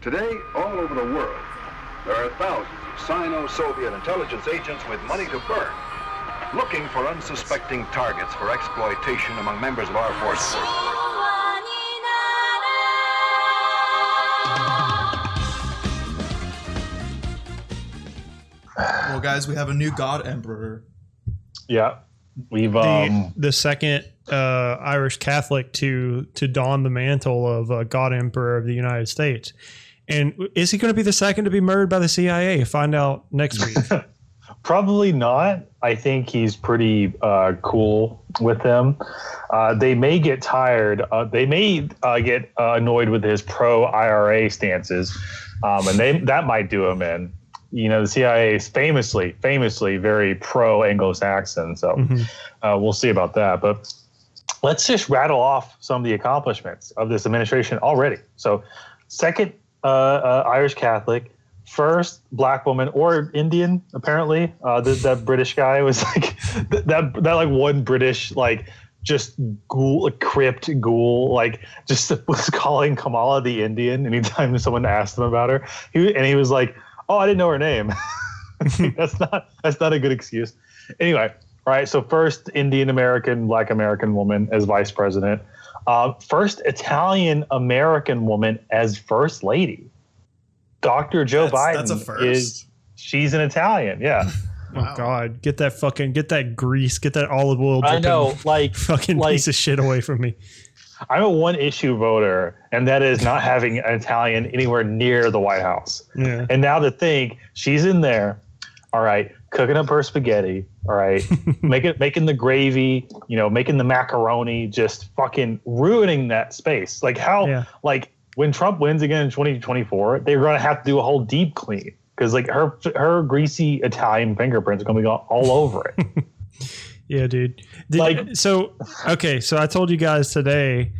Today, all over the world, there are thousands of Sino-Soviet intelligence agents with money to burn, looking for unsuspecting targets for exploitation among members of our forces. Well, guys, we have a new God Emperor. Yeah, we've the, um the second uh, Irish Catholic to to don the mantle of uh, God Emperor of the United States. And is he going to be the second to be murdered by the CIA? Find out next week. probably not. I think he's pretty uh, cool with them. Uh, they may get tired. Uh, they may uh, get uh, annoyed with his pro IRA stances, um, and they that might do him in. You know, the CIA is famously, famously very pro Anglo-Saxon. So Mhm. uh, we'll see about that. But let's just rattle off some of the accomplishments of this administration already. So, second uh, uh, Irish Catholic, first black woman or Indian, apparently. Uh, th- that British guy was like th- that. That like one British like just ghoul, crypt ghoul, like just was calling Kamala the Indian anytime someone asked him about her. He and he was like, "Oh, I didn't know her name." that's not that's not a good excuse. Anyway, right. So first Indian American, Black American woman as vice president. Uh, first Italian American woman as first lady. Dr. Joe That's- Biden that's a first. is she's an Italian. Yeah, Oh God, get that fucking get that grease, get that olive oil. I know. Like fucking like- piece of shit away from me. I'm a one issue voter, and that is not having an Italian anywhere near the White House. Yeah. And now to think she's in there, all right, cooking up her spaghetti, all right, making making the gravy, you know, making the macaroni, just fucking ruining that space. Like how, Yeah. like when Trump wins again in 2024, they're gonna have to do a whole deep clean because like her her greasy Italian fingerprints are gonna be all, all over it. Yeah, dude. Did- Like- so okay, so I told you guys today,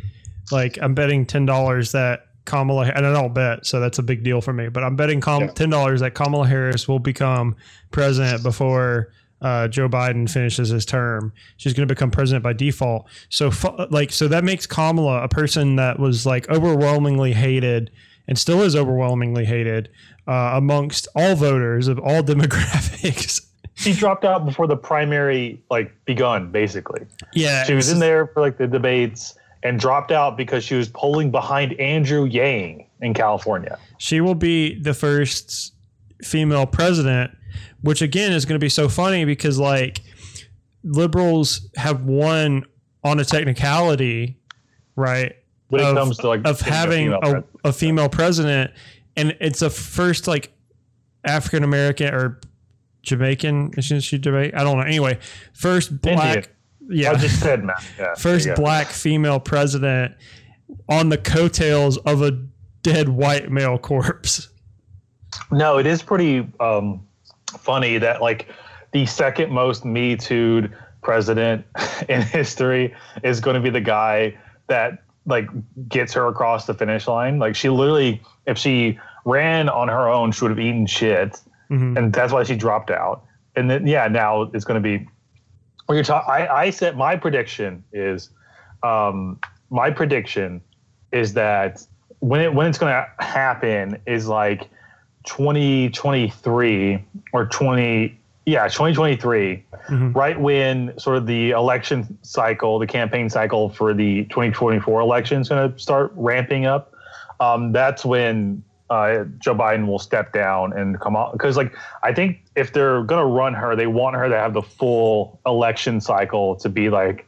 like I'm betting ten dollars that Kamala, and I don't bet, so that's a big deal for me. But I'm betting Kam- ten dollars that Kamala Harris will become president before uh, Joe Biden finishes his term. She's going to become president by default. So, like, so that makes Kamala a person that was like overwhelmingly hated and still is overwhelmingly hated uh, amongst all voters of all demographics. she dropped out before the primary like begun, basically. Yeah, She was in there for like the debates and dropped out because she was polling behind Andrew Yang in California. she will be the first female president, which again is going to be so funny because like liberals have won on a technicality, right? When it Of- comes to like Of being a having female a, a female president, and it's a first like African American or Jamaican. Isn't she Jamaican? I don't know. Anyway, first black. Indian. Yeah, I just said, Matt. Yeah, first there you go. black female president on the coattails of a dead white male corpse. No, it is pretty um, funny that like the second most Me Too'd president in history is going to be the guy that like gets her across the finish line. Like she literally, if she ran on her own, she would have eaten shit, Mhm. and that's why she dropped out. And then yeah, now it's going to be. When you're talking, I, I said my prediction is, um, my prediction is that when it when it's going to happen is like 2023 or 20 yeah 2023 Mhm. right when sort of the election cycle the campaign cycle for the 2024 election is going to start ramping up um, that's when uh, joe biden will step down and come out because like i think if they're going to run her they want her to have the full election cycle to be like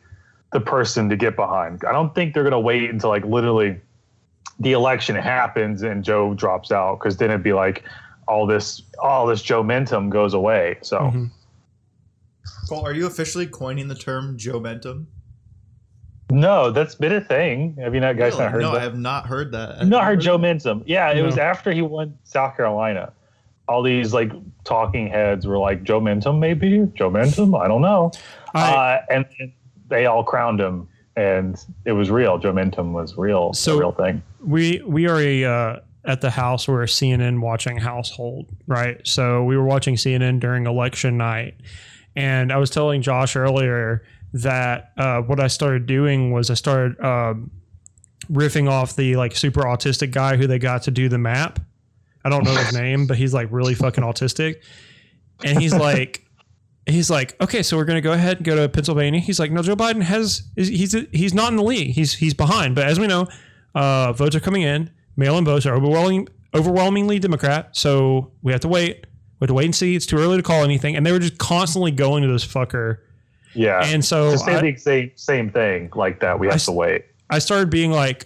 the person to get behind i don't think they're going to wait until like literally the election happens and Joe drops out because then it'd be like all this all this Joementum goes away. So Mhm. Cole, are you officially coining the term Joementum? No, that's been a thing. Have you not guys Really? not heard that? no, that? I have not heard that. You've not Have heard Joe Mentum. Yeah, it was after he won South Carolina. All these like talking heads were like Joementum, maybe Joementum. I don't know. I- uh, and and they all crowned him, and it was real. Joementum was real, So- a real thing. we we are a uh, at the house we're a CNN watching household, right? So we were watching CNN during election night, and I was telling Josh earlier that uh, what I started doing was I started um, riffing off the like super autistic guy who they got to do the map. I don't know his name, but he's like really fucking autistic. And he's like, he's like, okay, so we're gonna go ahead and go to Pennsylvania. He's like, no, Joe Biden has is- he's he's not in the league. He's he's behind. But as we know, uh, votes are coming in. Mail-in votes are overwhelming overwhelmingly Democrat. So we have to wait. We have to wait and see. It's too early to call anything. And they were just constantly going to this fucker. Yeah. And so to say I- the same same thing like that, we have s- to wait. I started being like,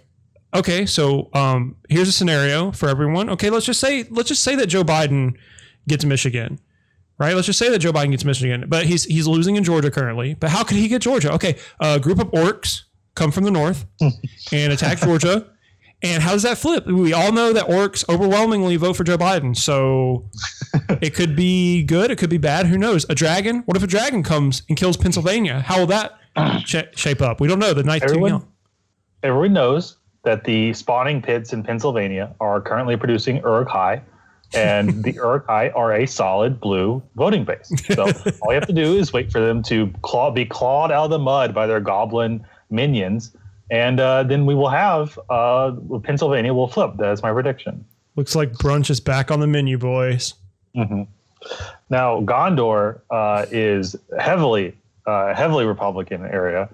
okay, so um, here's a scenario for everyone. Okay, let's just say let's just say that Joe Biden gets Michigan, right? Let's just say that Joe Biden gets Michigan, but he's he's losing in Georgia currently. But how could he get Georgia? Okay, a group of orcs come from the north and attack Georgia. And how does that flip? We all know that orcs overwhelmingly vote for Joe Biden. So it could be good, it could be bad. Who knows? A dragon? What if a dragon comes and kills Pennsylvania? How will that sh- shape up? We don't know. The night's too Everyone- young. Everyone knows that the spawning pits in Pennsylvania are currently producing Uruk-hai, and the Uruk-hai are a solid blue voting base. So all you have to do is wait for them to claw, be clawed out of the mud by their goblin minions, and uh, then we will have uh, Pennsylvania will flip. That's my prediction. Looks like brunch is back on the menu, boys. Now, Gondor uh, is heavily, uh, heavily Republican area,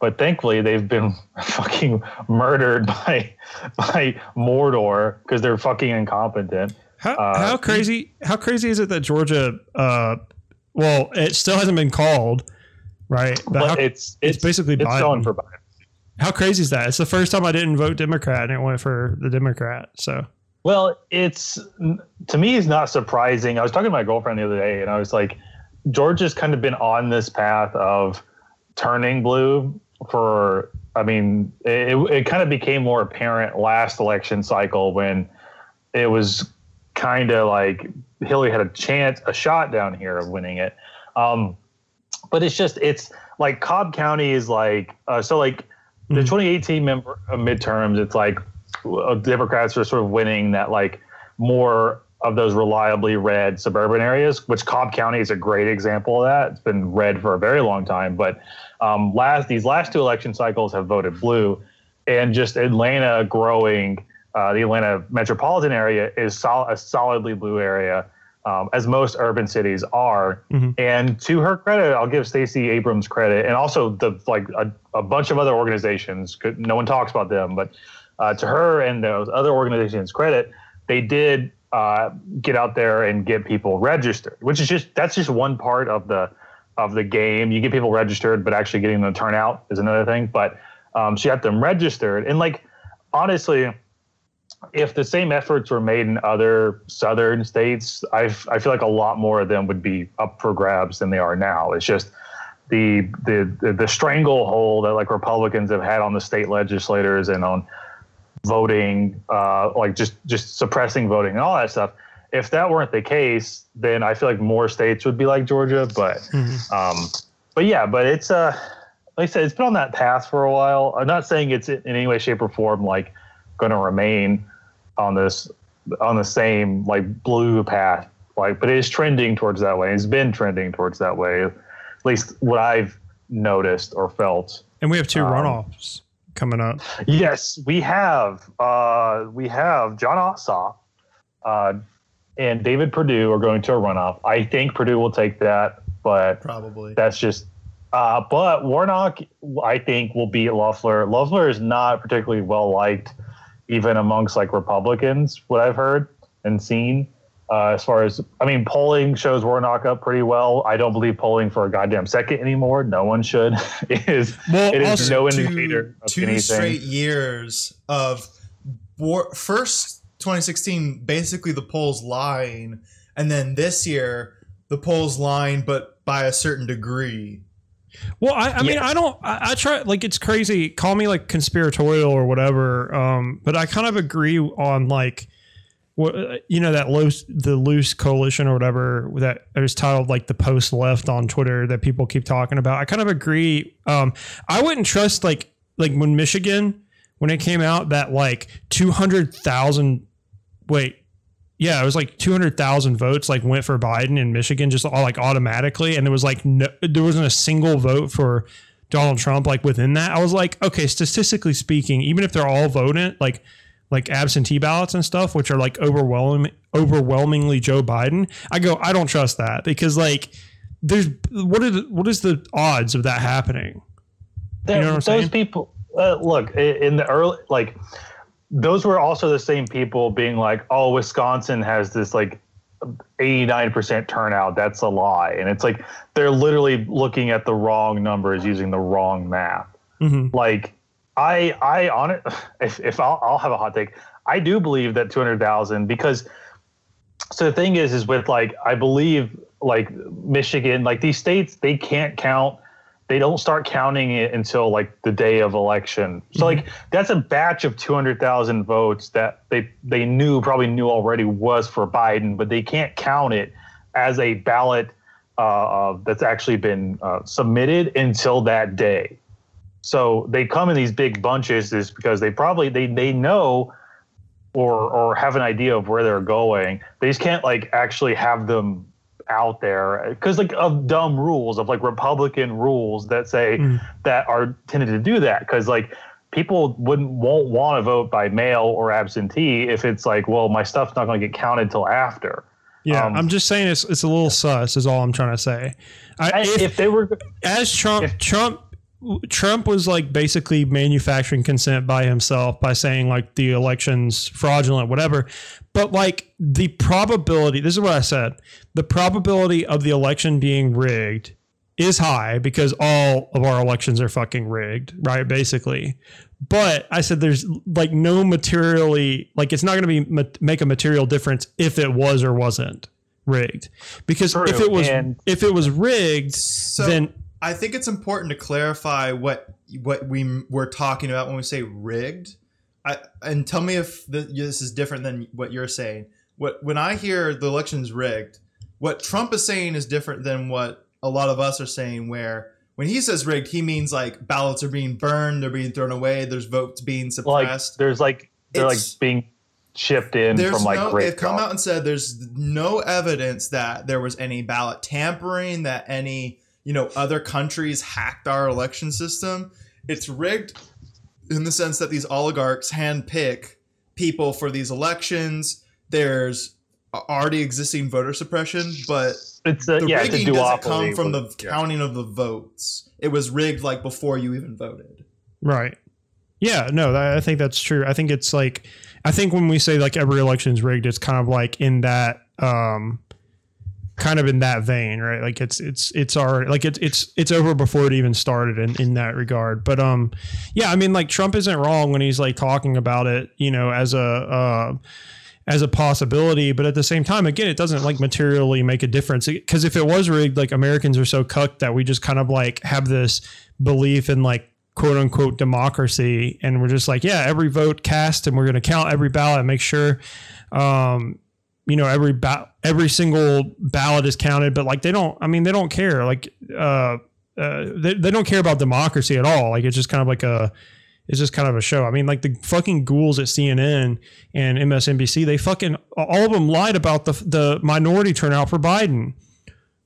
but thankfully they've been fucking murdered by by Mordor because they're fucking incompetent. How, Uh, how crazy? How crazy is it that Georgia? Uh, well, it still hasn't been called, right? But, how, it's, it's basically it's Biden. for Biden. How crazy is that? It's the first time I didn't vote Democrat and it went for the Democrat. So Well, it's to me, it's not surprising. I was talking to my girlfriend the other day, and I was like, Georgia's kind of been on this path of turning blue for. I mean, it, it kind of became more apparent last election cycle when it was kind of like Hillary had a chance, a shot down here of winning it. Um, but it's just, it's like Cobb County is like, uh, so like the Mhm. 2018 member, uh, midterms, it's like uh, Democrats are sort of winning that like more of those reliably red suburban areas, which Cobb County is a great example of that. It's been red for a very long time, but um, last these last two election cycles have voted blue, and just Atlanta growing. Uh, the Atlanta metropolitan area is sol- a solidly blue area, um, as most urban cities are. Mhm. And to her credit, I'll give Stacey Abrams credit, and also the like a, a bunch of other organizations. Could, no one talks about them, but uh, to her and those other organizations credit, they did uh, get out there and get people registered, which is just that's just one part of the of the game. You get people registered, but actually getting them to turn out is another thing. But um, she got them registered, and like honestly, if the same efforts were made in other southern states, I I feel like a lot more of them would be up for grabs than they are now. It's just the the the, the stranglehold that like Republicans have had on the state legislators and on voting, uh, like just just suppressing voting and all that stuff. If that weren't the case, then I feel like more states would be like Georgia. But um, but yeah, but it's uh, like I said, it's been on that path for a while. I'm not saying it's in any way, shape, or form like going to remain on this on the same like blue path. Like, but it is trending towards that way. It's been trending towards that way. At least what I've noticed or felt. and we have two Um, runoffs coming up. Yes, we have. Uh, we have Jon Ossoff uh, and David Perdue are going to a runoff. I think Perdue will take that, but Probably. that's just. Uh, but Warnock, I think, will beat Loeffler. Loeffler is not particularly well liked, even amongst like Republicans. What I've heard and seen, uh, as far as I mean, polling shows Warnock up pretty well. I don't believe polling for a goddamn second anymore. No one should. it is Well, it is no two, indicator of two anything. straight years of war, first 2016 basically the polls lying and then this year the polls lying but by a certain degree Well, I, I mean, I don't. I, I try like it's crazy. Call me like conspiratorial or whatever. Um, but I kind of agree on like, what you know that loose the loose coalition or whatever that is titled like the post left on Twitter that people keep talking about. I kind of agree. Um, I wouldn't trust like like when Michigan when it came out that like two hundred thousand. Wait, yeah, it was like 200,000 votes like went for Biden in Michigan just all like automatically and there was like no there wasn't a single vote for Donald Trump like within that. I was like, okay, statistically speaking, even if they're all voting like like absentee ballots and stuff, which are like overwhelming overwhelmingly Joe Biden, I go, I don't trust that because like there's what are the, what is the odds of that happening? You know what I'm those saying? people uh, look in the early like those were also the same people being like, oh, Wisconsin has this like 89% turnout. That's a lie. And it's like they're literally looking at the wrong numbers using the wrong math. Mm-hmm. Like, I, I on it, if, if I'll, I'll have a hot take, I do believe that 200,000 because so the thing is, is with like, I believe like Michigan, like these states, they can't count they don't start counting it until like the day of election. So mm-hmm. like that's a batch of 200,000 votes that they they knew probably knew already was for Biden, but they can't count it as a ballot uh, uh, that's actually been uh, submitted until that day. So they come in these big bunches is because they probably they they know or or have an idea of where they're going. They just can't like actually have them out there because like of dumb rules of like Republican rules that say mm. that are tended to do that because like people wouldn't won't want to vote by mail or absentee if it's like well my stuff's not going to get counted till after. Yeah, um, I'm just saying it's it's a little sus is all I'm trying to say. I, if, if, they were as Trump if, Trump Trump was like basically manufacturing consent by himself by saying like the election's fraudulent, whatever. But like the probability, this is what I said the probability of the election being rigged is high because all of our elections are fucking rigged, right? Basically. But I said there's like no materially, like it's not going to be make a material difference if it was or wasn't rigged. Because True. if it was and if it was rigged, so then I think it's important to clarify what what we we're talking about when we say rigged. I, and tell me if the, this is different than what you're saying. What when I hear the election's rigged, what Trump is saying is different than what a lot of us are saying. Where when he says rigged, he means like ballots are being burned, they're being thrown away, there's votes being suppressed. Like, there's like they're it's, like being chipped in from like no, they've come out and said there's no evidence that there was any ballot tampering, that any you know other countries hacked our election system. It's rigged in the sense that these oligarchs handpick people for these elections. There's already existing voter suppression, but it's a, the yeah, rigging doesn't come from the yeah. counting of the votes. It was rigged like before you even voted. Right. Yeah. No, I think that's true. I think it's like I think when we say like every election is rigged, it's kind of like in that um kind of in that vein, right? Like it's it's it's already like it's it's it's over before it even started in in that regard. But um, yeah, I mean, like Trump isn't wrong when he's like talking about it, you know, as a uh, as a possibility. But at the same time, again, it doesn't like materially make a difference because if it was rigged, like Americans are so cucked that we just kind of like have this belief in like quote unquote democracy and we're just like yeah every vote cast and we're going to count every ballot and make sure um you know every ba- every single ballot is counted but like they don't i mean they don't care like uh, uh they, they don't care about democracy at all. Like it's just kind of like a it's just kind of a show. I mean like the fucking ghouls at cnn and msnbc they fucking all of them lied about the the minority turnout for biden.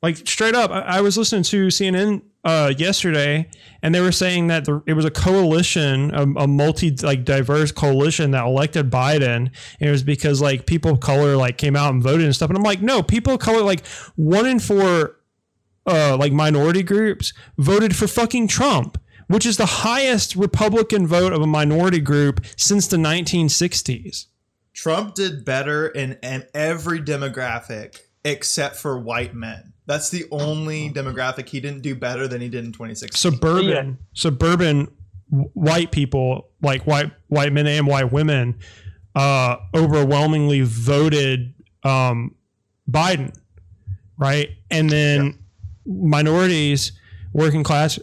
Like straight up I, I was listening to cnn uh, yesterday, and they were saying that the, it was a coalition, a, a, multi like diverse coalition that elected Biden, and it was because like people of color like came out and voted and stuff. And I'm like, no, people of color like one in four, uh, like minority groups voted for fucking Trump, which is the highest Republican vote of a minority group since the 1960s. Trump did better in, in every demographic except for white men. That's the only demographic he didn't do better than he did in 2016. Suburban, yeah. suburban white people, like white white men and white women, uh, overwhelmingly voted um, Biden, right? And then yeah. minorities, working class,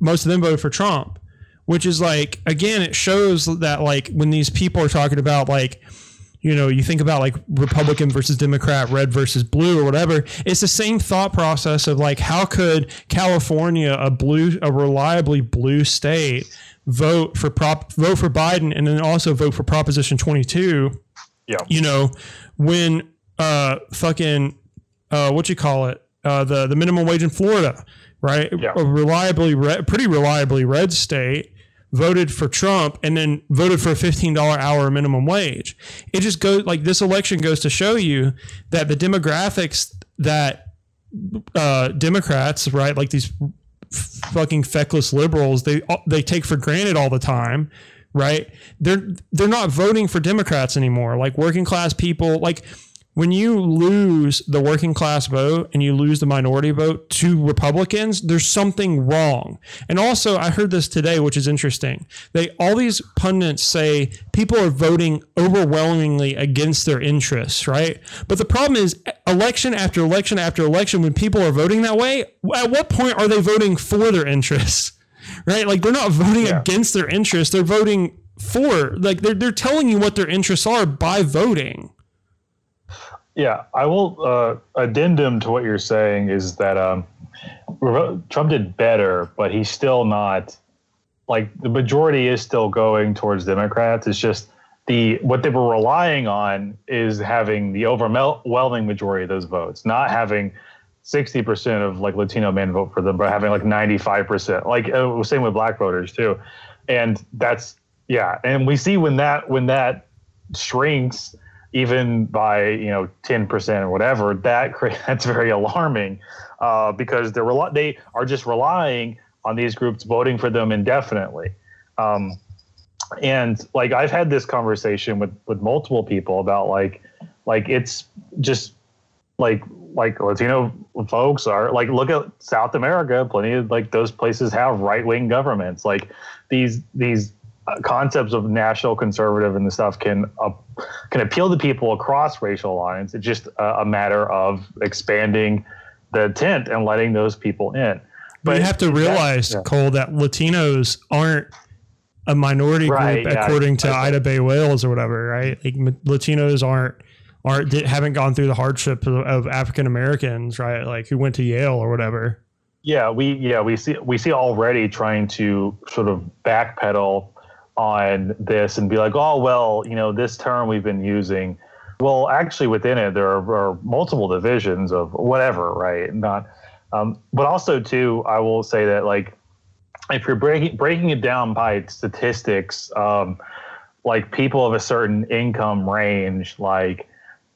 most of them voted for Trump, which is like again, it shows that like when these people are talking about like you know, you think about like Republican versus Democrat, red versus blue, or whatever. It's the same thought process of like, how could California, a blue, a reliably blue state, vote for prop, vote for Biden, and then also vote for Proposition Twenty Two? Yeah, you know, when uh, fucking uh, what you call it, uh, the the minimum wage in Florida right? Yeah. A reliably, red, pretty reliably red state voted for Trump and then voted for a $15 hour minimum wage. It just goes like this election goes to show you that the demographics that uh, Democrats, right, like these fucking feckless liberals, they they take for granted all the time, right? They're they're not voting for Democrats anymore. Like working class people, like when you lose the working class vote and you lose the minority vote to Republicans, there's something wrong. And also, I heard this today, which is interesting. They all these pundits say people are voting overwhelmingly against their interests, right? But the problem is, election after election after election, when people are voting that way, at what point are they voting for their interests? Right? Like they're not voting Yeah. against their interests; they're voting for. Like they're they're telling you what their interests are by voting. Yeah, I will. Uh, addendum to what you're saying is that um, Trump did better, but he's still not like the majority is still going towards Democrats. It's just the what they were relying on is having the overwhelming majority of those votes, not having sixty percent of like Latino men vote for them, but having like ninety five percent. Like uh, same with black voters too, and that's yeah. And we see when that when that shrinks even by you know 10% or whatever that that's very alarming uh, because they're rel- they are just relying on these groups voting for them indefinitely. Um, and like i've had this conversation with with multiple people about like like it's just like like latino folks are like look at south america plenty of like those places have right-wing governments. Like these these uh, concepts of national conservative and the stuff can uh, can appeal to people across racial lines. It's just a, a matter of expanding the tent and letting those people in. But you have to realize, yeah. Cole, that Latinos aren't a minority Right, group yeah, according to Ida Bae Wells or whatever, right? Like Latinos aren't aren't haven't gone through the hardship of, of African Americans, right? Like who went to Yale or whatever. Yeah, we yeah we see we see already trying to sort of backpedal on this and be like, oh well, you know, this term we've been using. Well, actually, within it there are, are multiple divisions of whatever, right? Not, um, but also too, I will say that like if you're breaking breaking it down by statistics, um, like people of a certain income range, like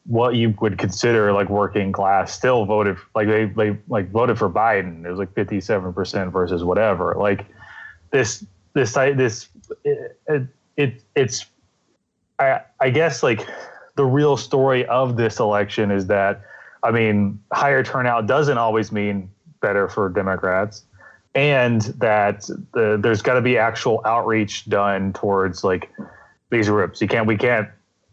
what you would consider like working class still voted like they they like voted for Biden. It was like fifty seven percent versus whatever. Like this this this it, it, it it's I I guess like the real story of this election is that I mean higher turnout doesn't always mean better for Democrats. And that the, there's got to be actual outreach done towards like these groups. You can't, we can't,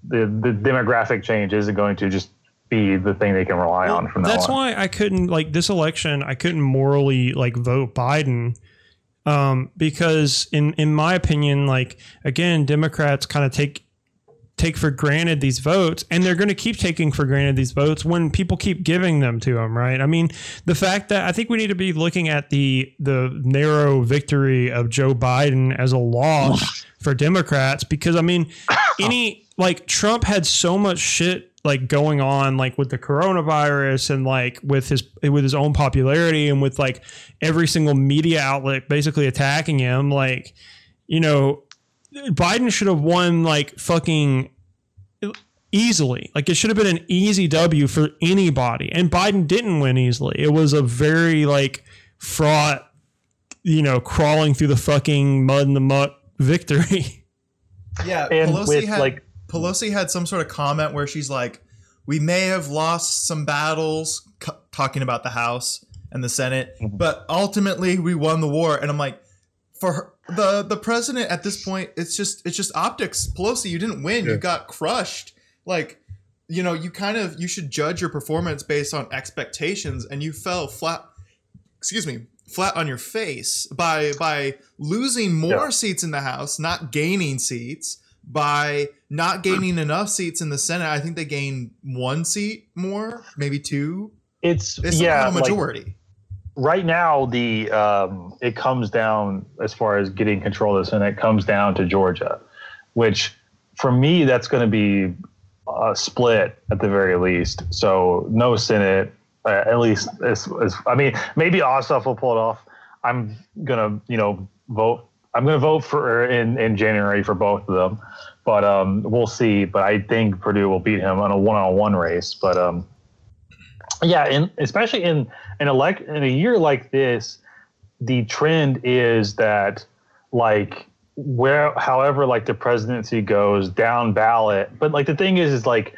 the, the demographic change isn't going to just be the thing they can rely on from That's why I couldn't like this election. I couldn't morally like vote Biden um, because in in my opinion, like again, Democrats kind of take take for granted these votes and they're going to keep taking for granted these votes when people keep giving them to them right? I mean the fact that i think we need to be looking at the the narrow victory of joe biden as a loss for democrats because i mean any like trump had so much shit like going on like with the coronavirus and like with his with his own popularity and with like every single media outlet basically attacking him like you know Biden should have won like fucking easily. Like it should have been an easy W for anybody. And Biden didn't win easily. It was a very like fraught, you know, crawling through the fucking mud and the muck victory. Yeah, And Pelosi with, had like- Pelosi had some sort of comment where she's like, "We may have lost some battles," c- talking about the House and the Senate, Mhm. but ultimately we won the war. And I'm like, for her, the the president at this point, it's just it's just optics. Pelosi, you didn't win. You got crushed. Like, you know, you kind of you should judge your performance based on expectations, and you fell flat. Excuse me. Flat on your face by by losing more Yeah. seats in the House, not gaining seats, by not gaining enough seats in the Senate. I think they gained one seat more, maybe two. It's, still yeah, a like, majority. right now the um, it comes down as far as getting control of the Senate comes down to Georgia, which for me that's going to be a split at the very least. So no Senate Uh, at least, as, as, I mean, maybe Ossoff will pull it off. I'm gonna, you know, vote. I'm gonna vote for in in January for both of them, but um, we'll see. But I think Perdue will beat him on a one-on-one race. But um, yeah, and especially in an elect in a year like this, the trend is that like where however like the presidency goes down ballot but like the thing is is like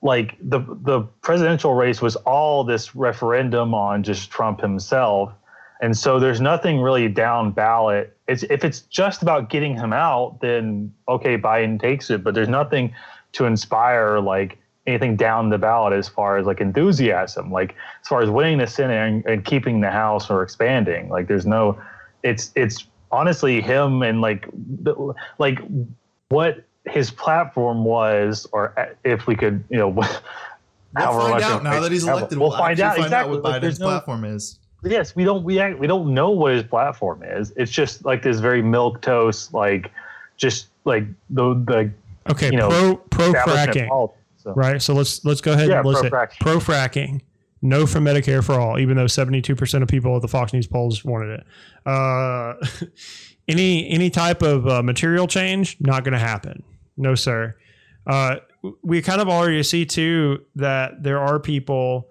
like the the presidential race was all this referendum on just Trump himself and so there's nothing really down ballot it's if it's just about getting him out then okay Biden takes it but there's nothing to inspire like anything down the ballot as far as like enthusiasm like as far as winning the senate and, and keeping the house or expanding like there's no it's it's honestly him and like like what his platform was, or uh, if we could, you know, we'll find out now that he's elected. We'll, we'll find out exactly out what Biden's no, platform is. Yes, we don't we act, we don't know what his platform is. It's just like this very milquetoast, like just like the the okay you know, pro pro fracking. So. Right. So let's let's go ahead yeah, and listen. Pro fracking. Pro fracking no from Medicare for all, even though 72% of people at the Fox News polls wanted it. Uh, any any type of uh, material change, not going to happen. No, sir. Uh, we kind of already see too that there are people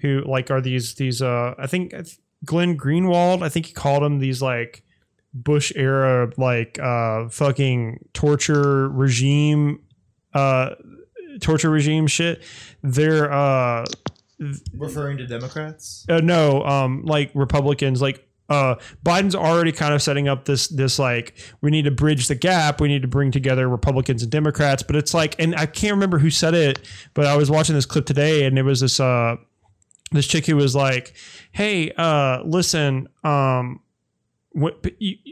who like are these these uh I think Glenn Greenwald I think he called them these like Bush era like uh fucking torture regime uh torture regime shit. They're uh referring to Democrats? Uh, no, um, like Republicans. Like uh, Biden's already kind of setting up this this like we need to bridge the gap. We need to bring together Republicans and Democrats. But it's like, and I can't remember who said it, but I was watching this clip today, and it was this uh this chick who was like, "Hey, uh, listen, um." What,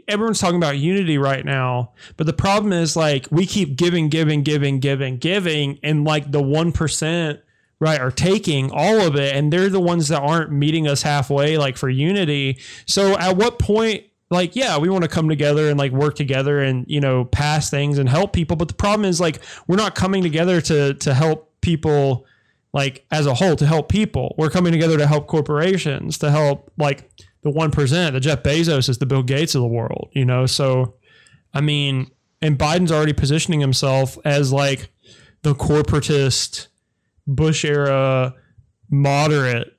everyone's talking about unity right now, but the problem is like we keep giving, giving, giving, giving, giving, and like the one percent right are taking all of it and they're the ones that aren't meeting us halfway like for unity so at what point like yeah we want to come together and like work together and you know pass things and help people but the problem is like we're not coming together to to help people like as a whole to help people we're coming together to help corporations to help like the 1% the jeff bezos is the bill gates of the world you know so i mean and biden's already positioning himself as like the corporatist Bush era moderate,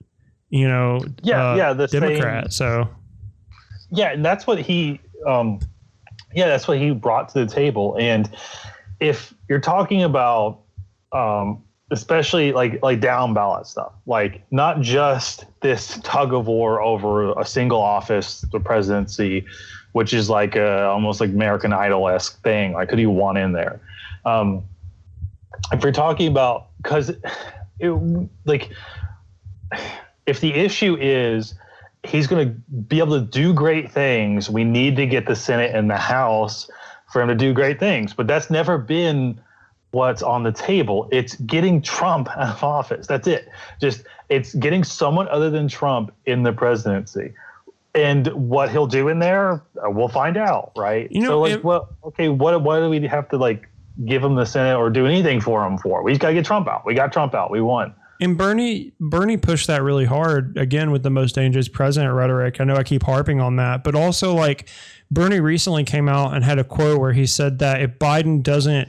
you know, yeah, uh, yeah, the Democrat. Same, so yeah, and that's what he, um, yeah, that's what he brought to the table. And if you're talking about, um, especially like like down ballot stuff, like not just this tug of war over a single office, the presidency, which is like a almost like American Idol esque thing. Like, who do you want in there? Um, if you're talking about because it like if the issue is he's going to be able to do great things we need to get the senate and the house for him to do great things but that's never been what's on the table it's getting trump out of office that's it just it's getting someone other than trump in the presidency and what he'll do in there uh, we'll find out right you know, so like it, well okay what what do we have to like give him the Senate or do anything for him for. We just got to get Trump out. We got Trump out. We won. And Bernie Bernie pushed that really hard again with the most dangerous president rhetoric. I know I keep harping on that, but also like Bernie recently came out and had a quote where he said that if Biden doesn't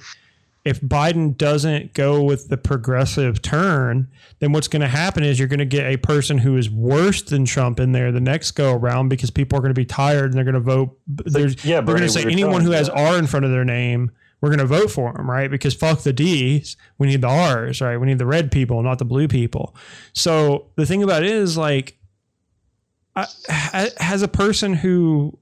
if Biden doesn't go with the progressive turn, then what's going to happen is you're going to get a person who is worse than Trump in there the next go around because people are going to be tired and they're going to vote. There's, yeah, they're going to say anyone who has R in front of their name we're going to vote for them, right? Because fuck the D's, we need the R's, right? We need the red people, not the blue people. So the thing about it is, like, I, as a person who,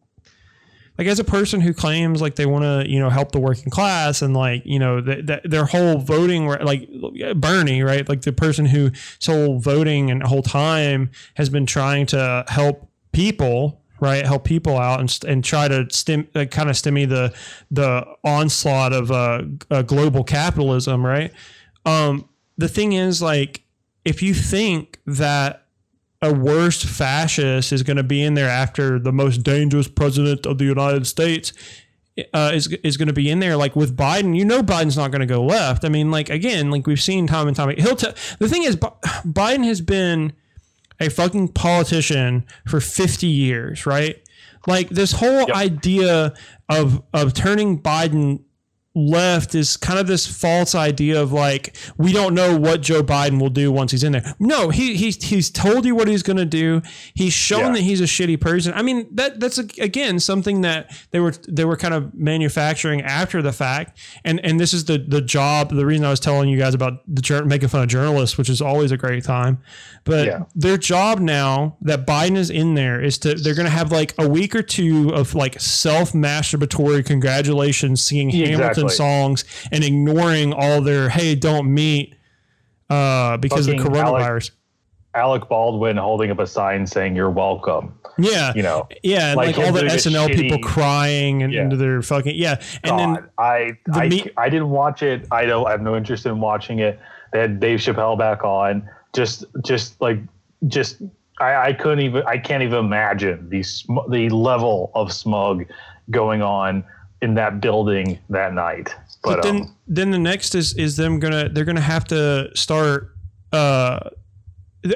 like, as a person who claims like they want to, you know, help the working class and like, you know, the, the, their whole voting, like Bernie, right? Like the person whose whole voting and whole time has been trying to help people right? Help people out and, and try to stim, uh, kind of stimmy the the onslaught of uh, uh, global capitalism, right? Um, the thing is, like, if you think that a worst fascist is going to be in there after the most dangerous president of the United States uh, is is going to be in there. Like with Biden, you know Biden's not going to go left. I mean, like again, like we've seen time and time. He'll t- the thing is, Biden has been a fucking politician for 50 years, right? Like this whole idea of of turning Biden left is kind of this false idea of like we don't know what Joe Biden will do once he's in there. No, he he's he's told you what he's going to do. He's shown Yeah. that he's a shitty person. I mean that that's again something that they were they were kind of manufacturing after the fact. And and this is the the job. The reason I was telling you guys about the making fun of journalists, which is always a great time. But Yeah. their job now that Biden is in there is to they're going to have like a week or two of like self masturbatory congratulations singing Hamilton Exactly. Songs and ignoring all their hey don't meet uh because of the Fucking Alec- coronavirus. Alec Baldwin holding up a sign saying "You're welcome." yeah. You know, yeah, and like like, all the SNL people crying and Yeah. into their fucking yeah, and God, then I the I, meat- I didn't watch it. I don't I have no interest in watching it. They had Dave Chappelle back on. Just just like just I, I couldn't even I can't even imagine the sm- the level of smug going on in that building that night. But, but then um, then the next is is them gonna they're gonna have to start uh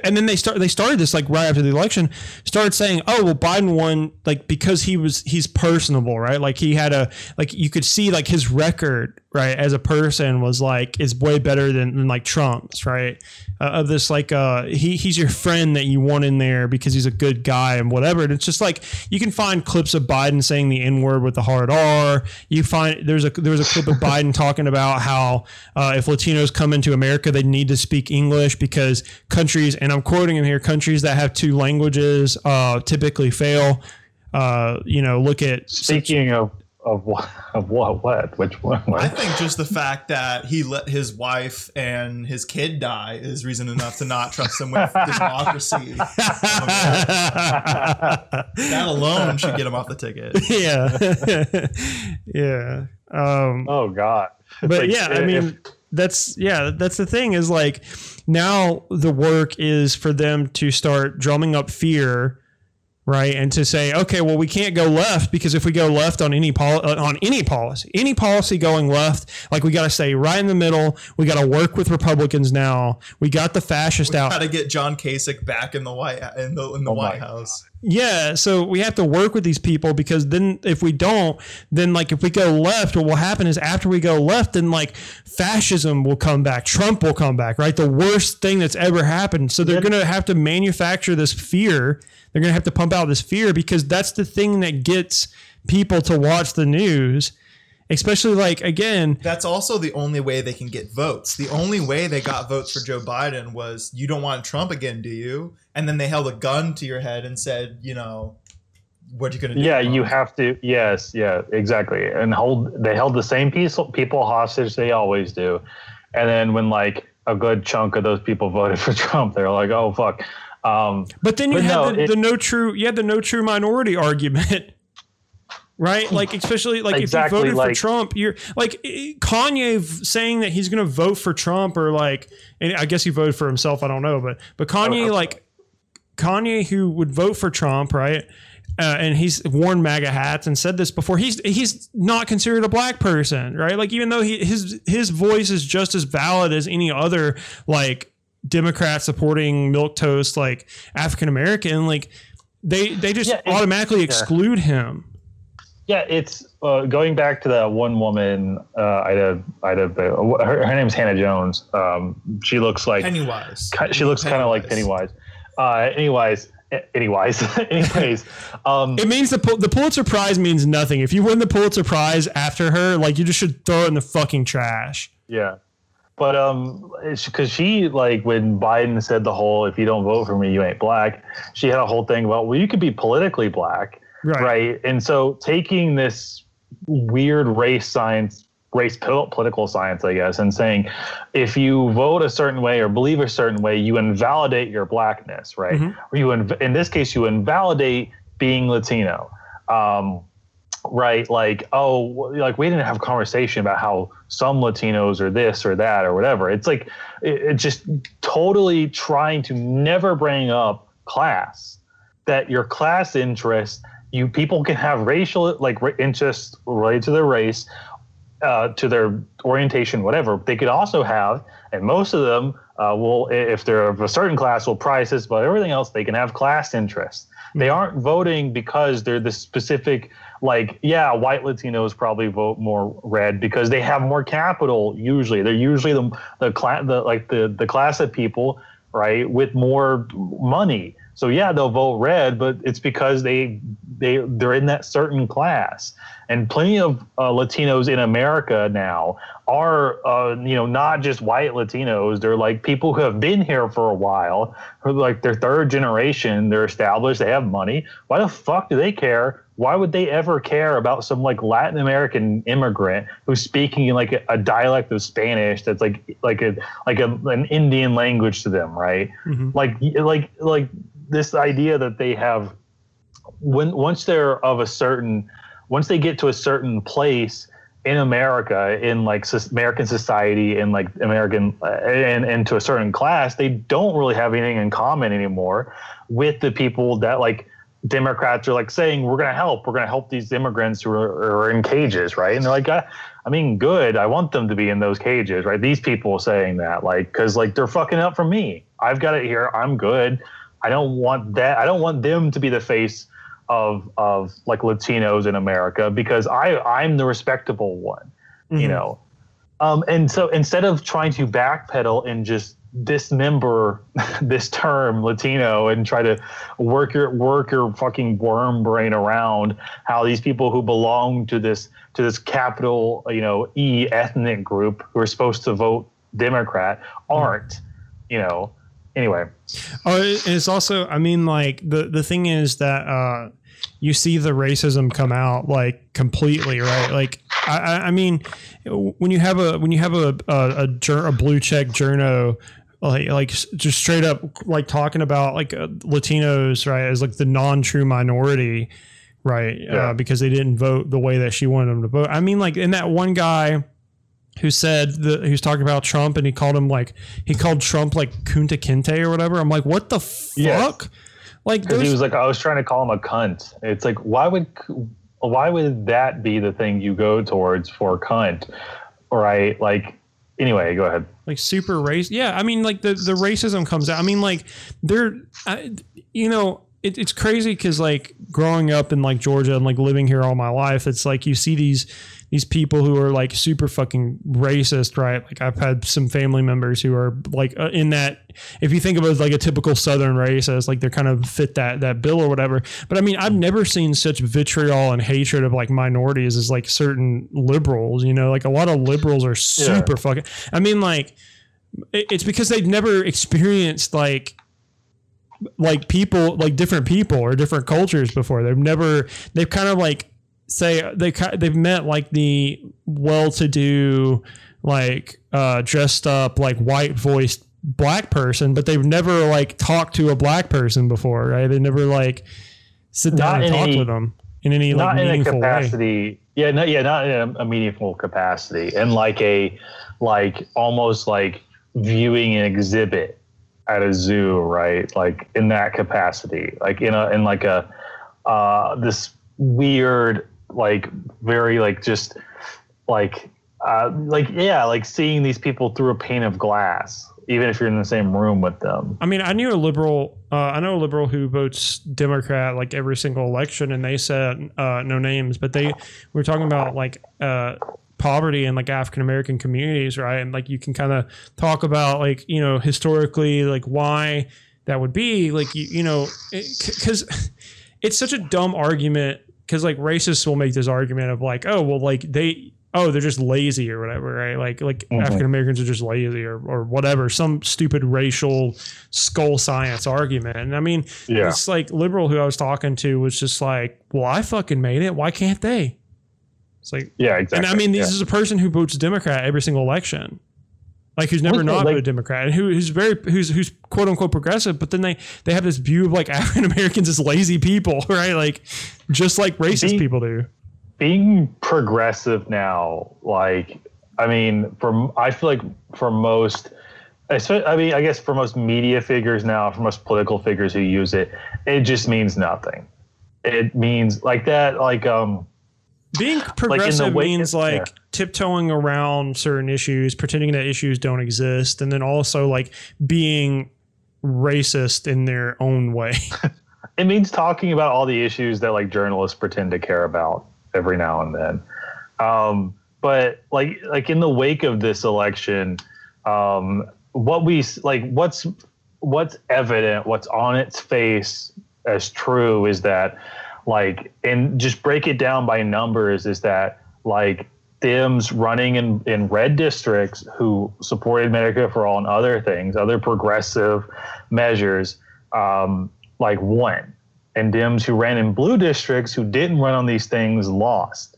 and then they start they started this like right after the election started saying oh well biden won like because he was he's personable right like he had a like you could see like his record right as a person was like is way better than, than like trump's right? Uh, of this like uh he he's your friend that you want in there because he's a good guy and whatever. And it's just like you can find clips of biden saying the n-word with the hard r. You find there's a there's a clip of biden talking about how uh, if latinos come into america they need to speak english because countries and i'm quoting him here countries that have two languages uh typically fail. Uh you know look at speaking of of what of what what which one? I think just the fact that he let his wife and his kid die is reason enough to not trust him with democracy. that alone should get him off the ticket. yeah yeah um oh God. but Like, yeah i if- mean that's yeah that's the thing is like now the work is for them to start drumming up fear right and to say okay well we can't go left because if we go left on any pol- uh, on any policy any policy going left like we got to stay right in the middle we got to work with republicans now we got the fascist out How to get John Kasich back in the White in the in the Oh White House? yeah, so we have to work with these people because then if we don't, then like if we go left, what will happen is after we go left, then like fascism will come back, Trump will come back, right? The worst thing that's ever happened. So they're gonna have to manufacture this fear. They're gonna have to pump out this fear because that's the thing that gets people to watch the news. Especially like again, That's also the only way they can get votes. The only way they got votes for Joe Biden was you don't want Trump again, do you? And then they held a gun to your head and said, you know, what are you going to do? Yeah, you have to. Yes, yeah, exactly. And hold they held the same piece, people hostage they always do, and then when like a good chunk of those people voted for Trump, they're like, oh fuck. Um, But then you But had no, the, it- the no true you had the no true minority argument. Right, like especially like Exactly, if you voted for Trump, you're like Kanye saying that he's going to vote for Trump, or like, and I guess he voted for himself. I don't know, but but Kanye, like Kanye, who would vote for Trump, right? Uh, and he's worn MAGA hats and said this before. He's he's not considered a black person, right? Like even though he, his his voice is just as valid as any other like Democrat supporting milquetoast like African American, like they they just Yeah, automatically exclude him. yeah, it's uh, going back to that one woman. Uh, Ida, Ida, her, her name's Hannah Jones. Um, she looks like Pennywise. ki- she looks kind of like Pennywise. Uh, anyways, anyways, anyways. Um, It means the Pul- the Pulitzer Prize means nothing. If you win the Pulitzer Prize after her, like you just should throw it in the fucking trash. Yeah. But um, because she like when Biden said the whole "if you don't vote for me, you ain't black," she had a whole thing about well, you could be politically black, Right. right? And so taking this weird race science, race pol- political science, I guess, and saying if you vote a certain way or believe a certain way, you invalidate your blackness, right? Mhm. Or you inv- in this case, you invalidate being Latino. Um, right like oh like we didn't have a conversation about how some latinos are this or that or whatever. It's like it, it just totally trying to never bring up class that your class interest you people can have racial like interests related to their race uh, to their orientation whatever. They could also have and most of them uh, will if they're of a certain class will prices, but everything else they can have class interests. They aren't voting because they're the specific like yeah, white Latinos probably vote more red because they have more capital. Usually, they're usually the the class the like the the class of people right with more money. So yeah, they'll vote red, but it's because they they they're in that certain class. And plenty of uh, Latinos in America now are uh, you know not just white Latinos. They're like people who have been here for a while, who like their third generation. They're established. They have money. Why the fuck do they care? Why would they ever care about some like Latin American immigrant who's speaking like a, a dialect of Spanish that's like like a like a, an Indian language to them, right? Mhm. Like like like this idea that they have when once they're of a certain once they get to a certain place in America in like American society in like American uh, and and to a certain class they don't really have anything in common anymore with the people that like Democrats are like saying we're going to help. We're going to help these immigrants who are, are in cages right? And they're like I, I mean good. I want them to be in those cages right? These people saying that like cuz like they're fucking up for me. I've got it here. I'm good. I don't want that. I don't want them to be the face of of like Latinos in America because I I'm the respectable one, you Mhm. know. Um, and so instead of trying to backpedal and just dismember this term Latino and try to work your work your fucking worm brain around how these people who belong to this to this capital you know E ethnic group who are supposed to vote Democrat aren't, you know. Anyway, Oh, it's also. I mean, like the the thing is that uh, you see the racism come out like completely, right? Like, I, I, mean, when you have a when you have a a, a, a blue check journo. Like, like just straight up, like talking about like uh, Latinos, right, as like the non-true minority, right, Yeah. uh, because they didn't vote the way that she wanted them to vote. I mean, like, in that one guy who said the he was talking about Trump and he called him like he called Trump like Kunta Kinte or whatever. I'm like, what the fuck? Yes. Like, because he was like, I was trying to call him a cunt. It's like, why would why would that be the thing you go towards for cunt, right? Like, anyway, go ahead. like super race. Yeah, I mean, like the the racism comes out. I mean, like they're, I, you know, it, it's crazy because like growing up in like Georgia and like living here all my life, it's like you see these these people who are like super fucking racist, right? Like I've had some family members who are like uh, in that. If you think of it as like a typical Southern racist, like they're kind of fit that that bill or whatever. But I mean, I've never seen such vitriol and hatred of like minorities as like certain liberals. You know, like a lot of liberals are super fucking. I mean, like it's because they've never experienced like like people like different people or different cultures before they've never they've kind of like say they they've met like the well-to-do like uh dressed up like white voiced black person but they've never like talked to a black person before right they never like sit down Not and talk any- with them in any like not in a meaningful way capacity. Yeah, no, yeah, not in a, a meaningful capacity, and like a like almost like viewing an exhibit at a zoo, right? Like in that capacity, like in a in like a uh, this weird, like very like just like uh, like yeah, like seeing these people through a pane of glass, even if you're in the same room with them. I mean, I knew a liberal. Uh, I know a liberal who votes Democrat like every single election, and they said uh, no names, but they we were talking about like uh, poverty in like African American communities, right? And like you can kind of talk about like you know historically like why that would be like you you know because it's such a dumb argument because like racists will make this argument of like oh well like they oh they're just lazy or whatever right like like Mhm. African Americans are just lazy or or whatever some stupid racial skull science argument and I mean Yeah, this like liberal who I was talking to was just like well I fucking made it why can't they it's like yeah, exactly. and I mean, yeah. this is a person who votes Democrat every single election, like who's never not like- voted Democrat, and who, who's very who's who's quote unquote progressive. But then they they have this view of like African Americans as lazy people, right? Like just like racist Being- people do. being progressive now, like I mean, for I feel like for most, I mean, I guess for most media figures now, for most political figures who use it, it just means nothing. It means like that, like um, being progressive wake- means yeah. like tiptoeing around certain issues, pretending that issues don't exist, and then also like being racist in their own way. it means talking about all the issues that like journalists pretend to care about every now and then. Um, but like like in the wake of this election, um, what we s- like what's what's evident, what's on its face as true is that like and just break it down by numbers is that like Dems running in, in red districts who supported Medicare for all and other things, other progressive measures, um, like won. And Dems who ran in blue districts who didn't run on these things lost.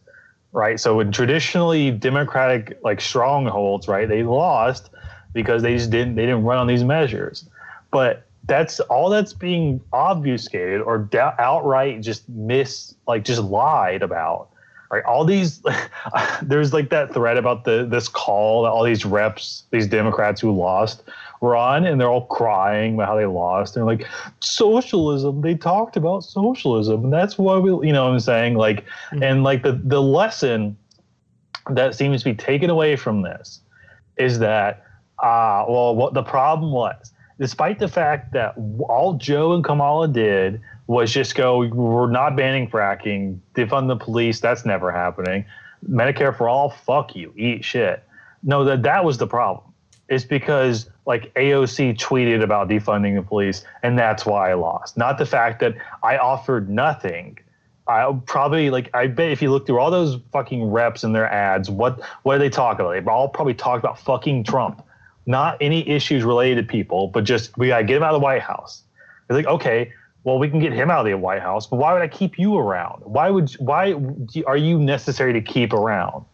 Right. So in traditionally democratic like strongholds, right, they lost because they just didn't they didn't run on these measures. But that's all that's being obfuscated or da- outright just miss like just lied about right? All these there's like that thread about the this call that all these reps these democrats who lost were on and they're all crying about how they lost. They're like socialism they talked about socialism and that's why we you know what i'm saying? Like Mhm. and like the the lesson that seems to be taken away from this is that uh well what the problem was despite the fact that all Joe and Kamala did was just go, we're not banning fracking, defund the police, that's never happening. Medicare for all, fuck you, eat shit. No, that that was the problem. It's because like AOC tweeted about defunding the police, and that's why I lost. Not the fact that I offered nothing. I probably like I bet if you look through all those fucking reps and their ads, what what do they talk about? They all probably talk about fucking Trump not any issues related to people, but just we gotta get him out of the White House. They're like, okay, well, we can get him out of the White House, but why would I keep you around? Why would why are you necessary to keep around?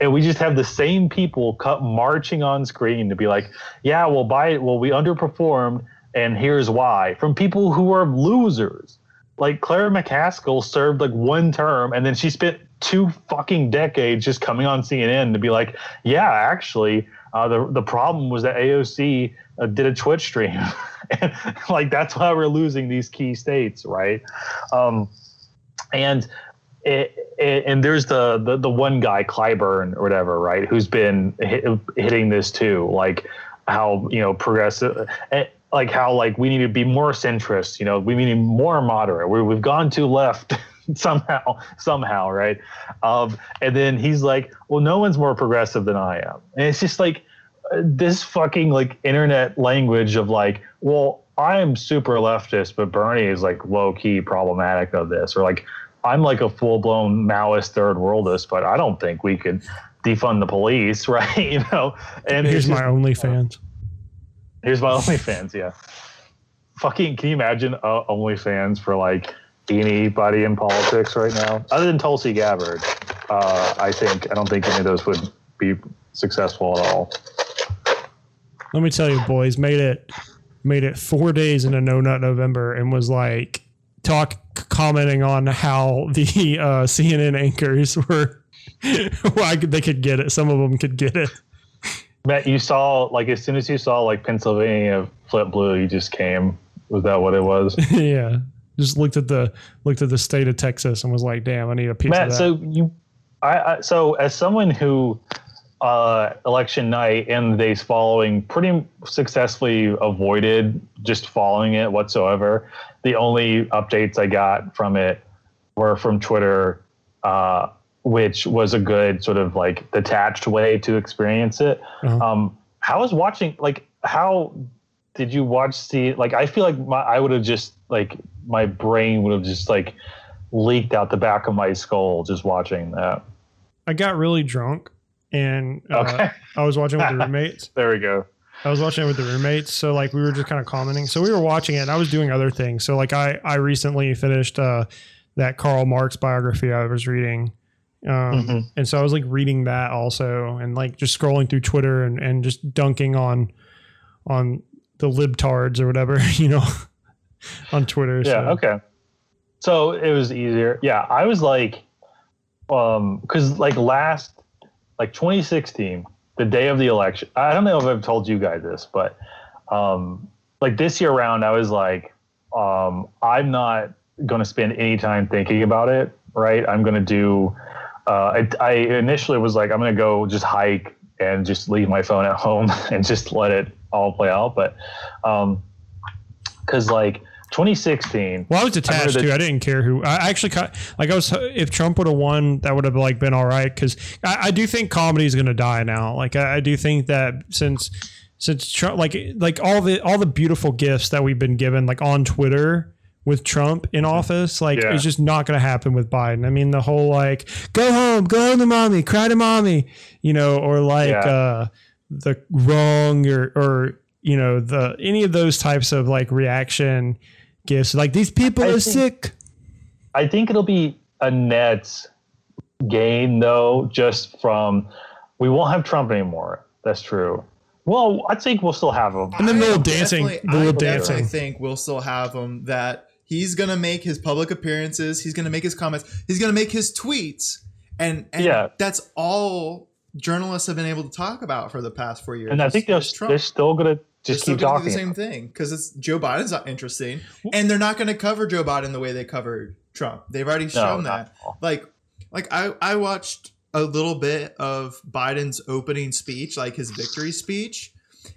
And we just have the same people cut marching on screen to be like, yeah, well, by well, we underperformed, and here's why. From people who are losers, like Claire McCaskill served like one term, and then she spent two fucking decades just coming on CNN to be like, yeah, actually, uh, the the problem was that AOC uh, did a Twitch stream, and like that's why we're losing these key states, right? Um, and it, it, and there's the, the the one guy Clyburn or whatever, right, who's been hit, hitting this too, like how you know progressive. eh, Like how like we need to be more centrist, you know, we need more moderate. we we've gone too left somehow, somehow, right? Um, and then he's like, "Well, no one's more progressive than I am," and it's just like uh, this fucking like internet language of like, "Well, I am super leftist, but Bernie is like low key problematic of this," or like, "I'm like a full blown Maoist third worldist, but I don't think we could defund the police," right? You know, and Here's my OnlyFans. Here's my OnlyFans. Yeah. Fucking, can you imagine uh, OnlyFans for like anybody in politics right now? Other than Tulsi Gabbard, uh, I think I don't think any of those would be successful at all. Let me tell you, boys, made it made it four days into No Nut November and was like talk commenting on how the uh, CNN anchors were why they could get it. Some of them could get it. Matt, you saw like as soon as you saw like Pennsylvania flip blue, you just came. Was that what it was? yeah. Just looked at the looked at the state of Texas and was like, "Damn, I need a piece Matt, of that." so you, I, I so as someone who, uh, election night and the days following, pretty successfully avoided just following it whatsoever. The only updates I got from it were from Twitter, uh, which was a good sort of like detached way to experience it. Uh-huh. Um, how was watching like how did you watch see like I feel like my I would have just like my brain would have just like leaked out the back of my skull just watching that. I got really drunk and uh, Okay. I was watching with the roommates. There we go. I was watching it with the roommates, so like we were just kind of commenting. So we were watching it, and I was doing other things. So like I I recently finished uh, that Karl Marx biography I was reading, um, Mhm. and so I was like reading that also, and like just scrolling through Twitter and and just dunking on on the libtards or whatever you know on Twitter. Yeah, so. okay. So it was easier. Yeah, I was like um cuz like last like 2016, the day of the election. I don't know if I've told you guys this, but um like this year around I was like um I'm not going to spend any time thinking about it, right? I'm going to do uh, I, I initially was like, I'm gonna go just hike and just leave my phone at home and just let it all play out. But um, because like 2016, Well, I was attached to. I didn't care who. I actually like. I was. If Trump would have won, that would have like been all right. Because I, I do think comedy is going to die now. Like I, I do think that since since Trump, like like all the all the beautiful gifts that we've been given, like on Twitter with Trump in office, like Yeah. it's just not going to happen with Biden. I mean, the whole like go home, go home to mommy, cry to mommy, you know, or like Yeah. uh the wrong or or you know the any of those types of like reaction gifts like these people I are think- sick I think it'll be a net gain though, just from we won't have Trump anymore. That's true. Well, I think we'll still have him. And then the I little dancing- definitely- the little I definitely think we'll still have him. That he's gonna make his public appearances. He's gonna make his comments. He's gonna make his tweets. And, and Yeah. that's all journalists have been able to talk about for the past four years. And I think they're, they're still gonna They're just keep talking. the same thing because it's Joe Biden's not interesting, and they're not going to cover Joe Biden the way they covered Trump. They've already shown not that. Like, like I I watched a little bit of Biden's opening speech, like his victory speech,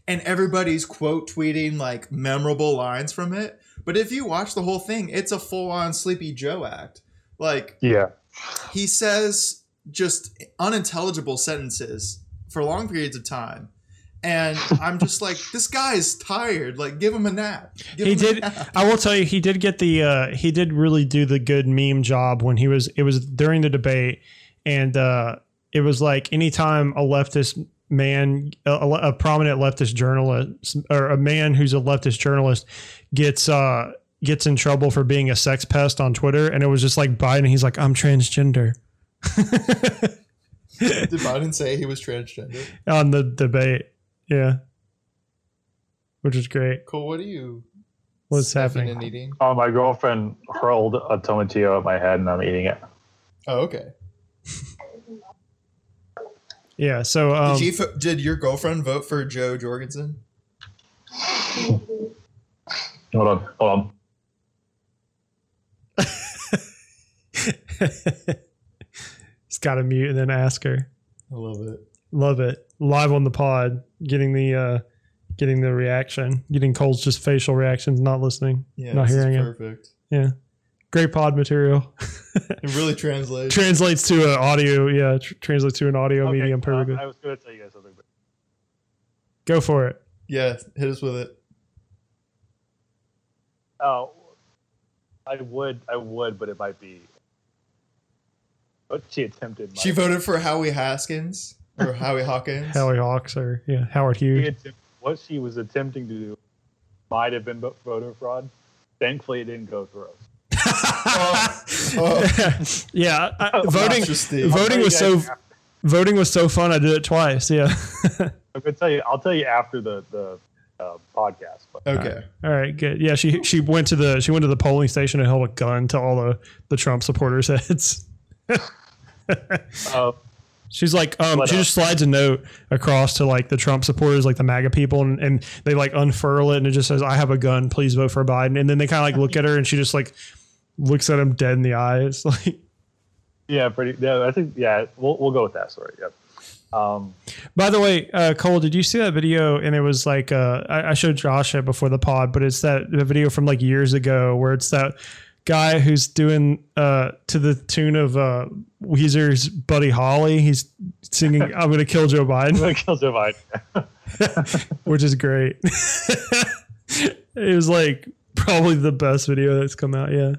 and everybody's quote tweeting like memorable lines from it. But if you watch the whole thing, it's a full on Sleepy Joe act. Like Yeah. he says just unintelligible sentences for long periods of time. And I'm just like, this guy's tired. Like, give him a nap. Give he did nap. i will tell you he did get the uh he did really do the good meme job when he was it was during the debate and uh it was like anytime a leftist man a, a prominent leftist journalist or a man who's a leftist journalist gets uh gets in trouble for being a sex pest on twitter and it was just like biden he's like i'm transgender Did Biden say he was transgender? on the debate yeah which is great Cool. what are you? What's happening? And eating? Oh, my girlfriend hurled a tomatillo at my head, and I'm eating it. Oh, okay. yeah so um did, you, fo- did your girlfriend vote for Jo Jorgensen? Hold on, hold on. Just got to mute and then ask her. I love it. Love it. Live on the pod, getting the uh getting the reaction, getting Cole's just facial reactions, not listening. Yeah, Not hearing it. perfect. Yeah. Great pod material. It really translates. translates to an audio, yeah, tr- translates to an audio Okay, medium uh, perfectly. I was going to tell you guys something. But Go for it. yeah, hit us with it. oh, I would, I would, but it might be. What she attempted. She voted for Howie Haskins or Howie Hawkins. Howie Hawks or yeah, Howard she Hughes. attempt- what she was attempting to do might have been vo- voter fraud. Thankfully, it didn't go through. Oh, oh, yeah, I, voting Majesty. I'll tell voting was so after- voting was so fun. I did it twice. Yeah. I'm gonna tell you. I'll tell you after the the uh, podcast. But okay. All right, good. Yeah, she she went to the she went to the polling station and held a gun to all the the Trump supporters' heads. uh, She's like, um, she just slides a note across to like the Trump supporters, like the MAGA people, and, and they like unfurl it, and it just says, "I have a gun. Please vote for Biden." And then they kind of like look at her, and she just like looks at him dead in the eyes, like. yeah, pretty. Yeah, I think. Yeah, we'll we'll go with that story. Yep. Um, By the way, uh, Cole, did you see that video? And it was like uh, I, I showed Josh it before the pod, but it's that the video from like years ago where it's that guy who's doing uh, to the tune of uh, Weezer's Buddy Holly. He's singing "I'm gonna kill Joe Biden." I'm gonna kill Joe Biden. which is great. it was like probably the best video that's come out. Yeah,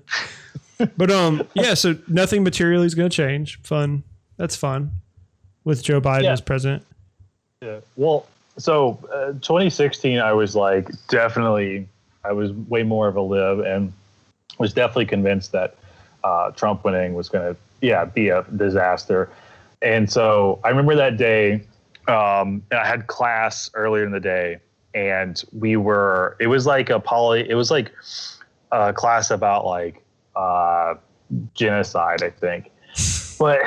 but um, yeah. So nothing materially is going to change. Fun. That's fun with Joe Biden Yeah. as president. Yeah. Well, so uh, 2016, I was like definitely, I was way more of a live and was definitely convinced that uh, Trump winning was going to, yeah, be a disaster. And so I remember that day, um, I had class earlier in the day, and we were, it was like a poly, it was like a class about like uh, genocide, I think. But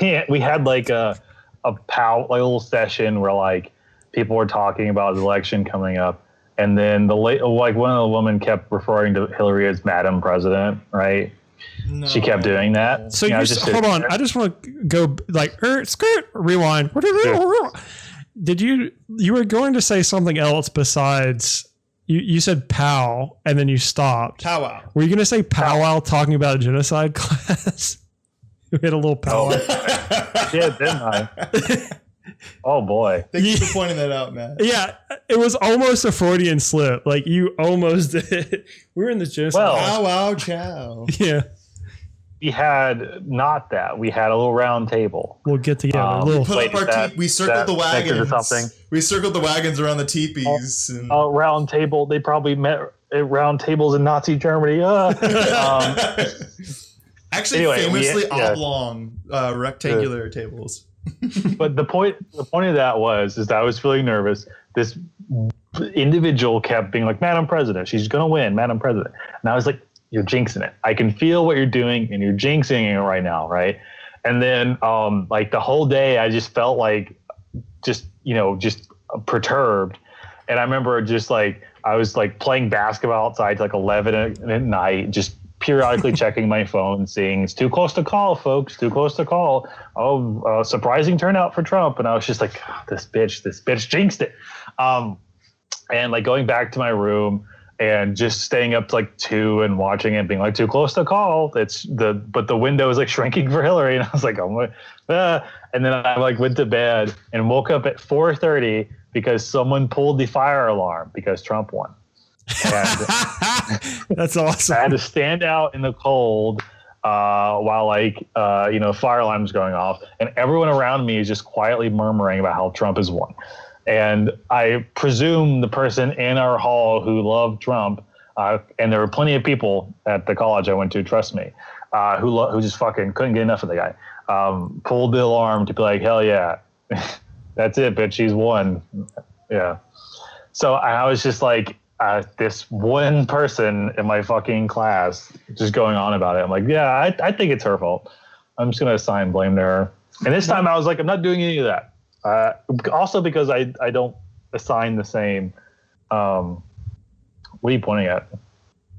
we, had like a, a pow, like a little session where like people were talking about the election coming up, and then the late like one of the women kept referring to Hillary as Madam President, right? she kept doing that. So You know, you just hold on. I just want to go like er, skirt rewind. Did you you were going to say something else besides you? You said pow and then you stopped. Powwow. Were you going to say powwow talking about a genocide class? we had a little powwow. yeah, didn't I? Oh boy. Thank you for pointing that out, Matt. Yeah, it was almost a Freudian slip. Like you almost did. We were in the gym. Well- Pow wow chow. yeah, We had not that. We had a little round table. we'll get together. Um, a little. Put Wait, up our that- te- we circled the connected to wagons. something? We circled the wagons around the teepees. and, A round table. They probably met at round tables in Nazi Germany. Uh, um, Actually, anyway, we- famously yeah. oblong, uh, rectangular tables. But the point the point of that was is that I was feeling nervous. This individual kept being like, "Madam President, she's gonna win, Madam President," and I was like, "You're jinxing it. I can feel what you're doing, and you're jinxing it right now, right?" And then, um, like the whole day, I just felt like, just you know, just perturbed. And I remember just like I was like playing basketball outside like eleven at, at night, just periodically checking my phone, seeing it's too close to call, folks, too close to call. Oh, uh, surprising turnout for Trump, and I was just like, "Ah, this bitch, this bitch jinxed it. Um, and like going back to my room and just staying up to like two and watching it, being like too close to call. It's the but the window is like shrinking for Hillary, and I was like, oh my, ah. and then I like went to bed and woke up at four thirty because someone pulled the fire alarm because Trump won. That's awesome. I had to stand out in the cold uh, while like uh, you know fire alarms going off, and everyone around me is just quietly murmuring about how Trump has won. And I presume the person in our hall who loved Trump, uh, and there were plenty of people at the college I went to, trust me, uh, who lo- who just fucking couldn't get enough of the guy. Um, pulled the alarm to be like, hell yeah, that's it, bitch, he's won. Yeah. So I was just like, uh, this one person in my fucking class just going on about it. I'm like, yeah, I, I think it's her fault. I'm just gonna assign blame to her. And this time I was like, I'm not doing any of that. Uh, also because I I don't assign the same. Um, what are you pointing at?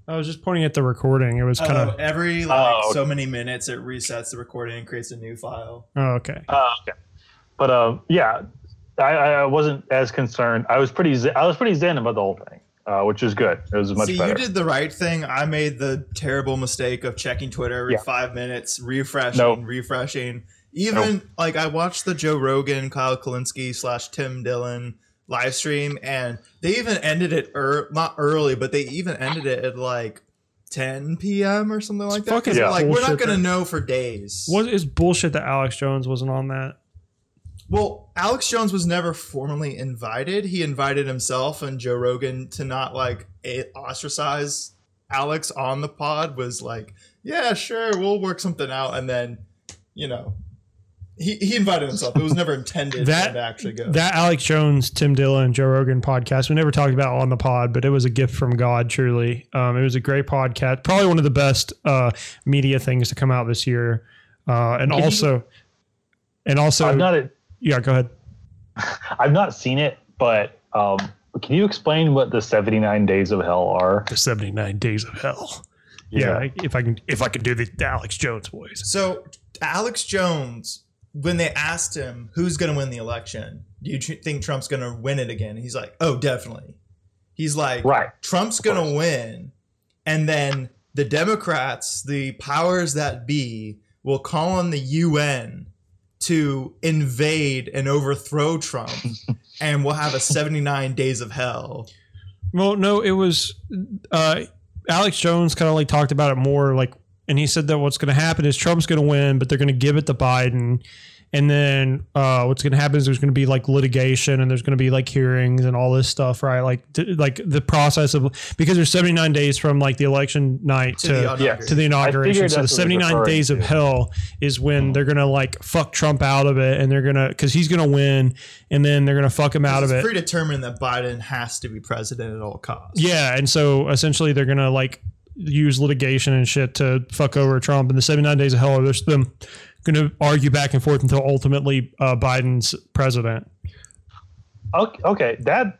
I was just pointing at the recording. It was kind Oh, of. every like Oh. so many minutes, it resets the recording and creates a new file. Oh, okay. Uh, okay. But um, yeah, I, I wasn't as concerned. I was pretty zen, I was pretty zen about the whole thing, uh, which is good. It was much See, better. you did the right thing. I made the terrible mistake of checking Twitter every Yeah. five minutes, refreshing, Nope. refreshing. Even like I watched the Joe Rogan, Kyle Kulinski slash Tim Dillon live stream, and they even ended it er- not early, but they even ended it at like 10 p.m. or something like that. fucking they're like we're not gonna that- know for days. What is bullshit that Alex Jones wasn't on that? Well, Alex Jones was never formally invited. He invited himself and Joe Rogan to not like ostracize Alex on the pod. Was like, yeah, sure, we'll work something out, and then, you know, he, he invited himself. It was never intended That- for to actually go. That Alex Jones, Tim Dillon, Joe Rogan podcast, we never talked about on the pod, but it was a gift from God, truly. Um, it was a great podcast. Probably one of the best uh, media things to come out this year. Uh, and Can you- also, and also, I've not yeah, go ahead. I've not seen it, but um, can you explain what the 79 days of hell are? The 79 Days of Hell. Yeah, I- if I can, if I can do the, the Alex Jones voice. so Alex Jones, when they asked him who's going to win the election, do you tr- think Trump's going to win it again? He's like, oh, definitely. He's like, Right. Trump's going to win. And then the Democrats, the powers that be, will call on the UN to invade and overthrow Trump. and we'll have a 79 days of hell. Well, no, it was uh, Alex Jones kind of like talked about it more like, and he said that what's going to happen is Trump's going to win, but they're going to give it to Biden. And then uh, what's going to happen is there's going to be like litigation and there's going to be like hearings and all this stuff, right? Like, t- like the process of because there's 79 days from like the election night To to the yeah, inauguration. to the inauguration. So the that's what it was 79 referring days of hell is when they're gonna like fuck Trump out of it, and they're gonna because he's gonna win, and then they're gonna fuck him out of it. it's predetermined that Biden has to be president at all costs. Yeah, and so essentially they're gonna like use litigation and shit to fuck over Trump. And the 79 days of hell are just them gonna argue back and forth until ultimately uh, Biden's president. Okay, okay, that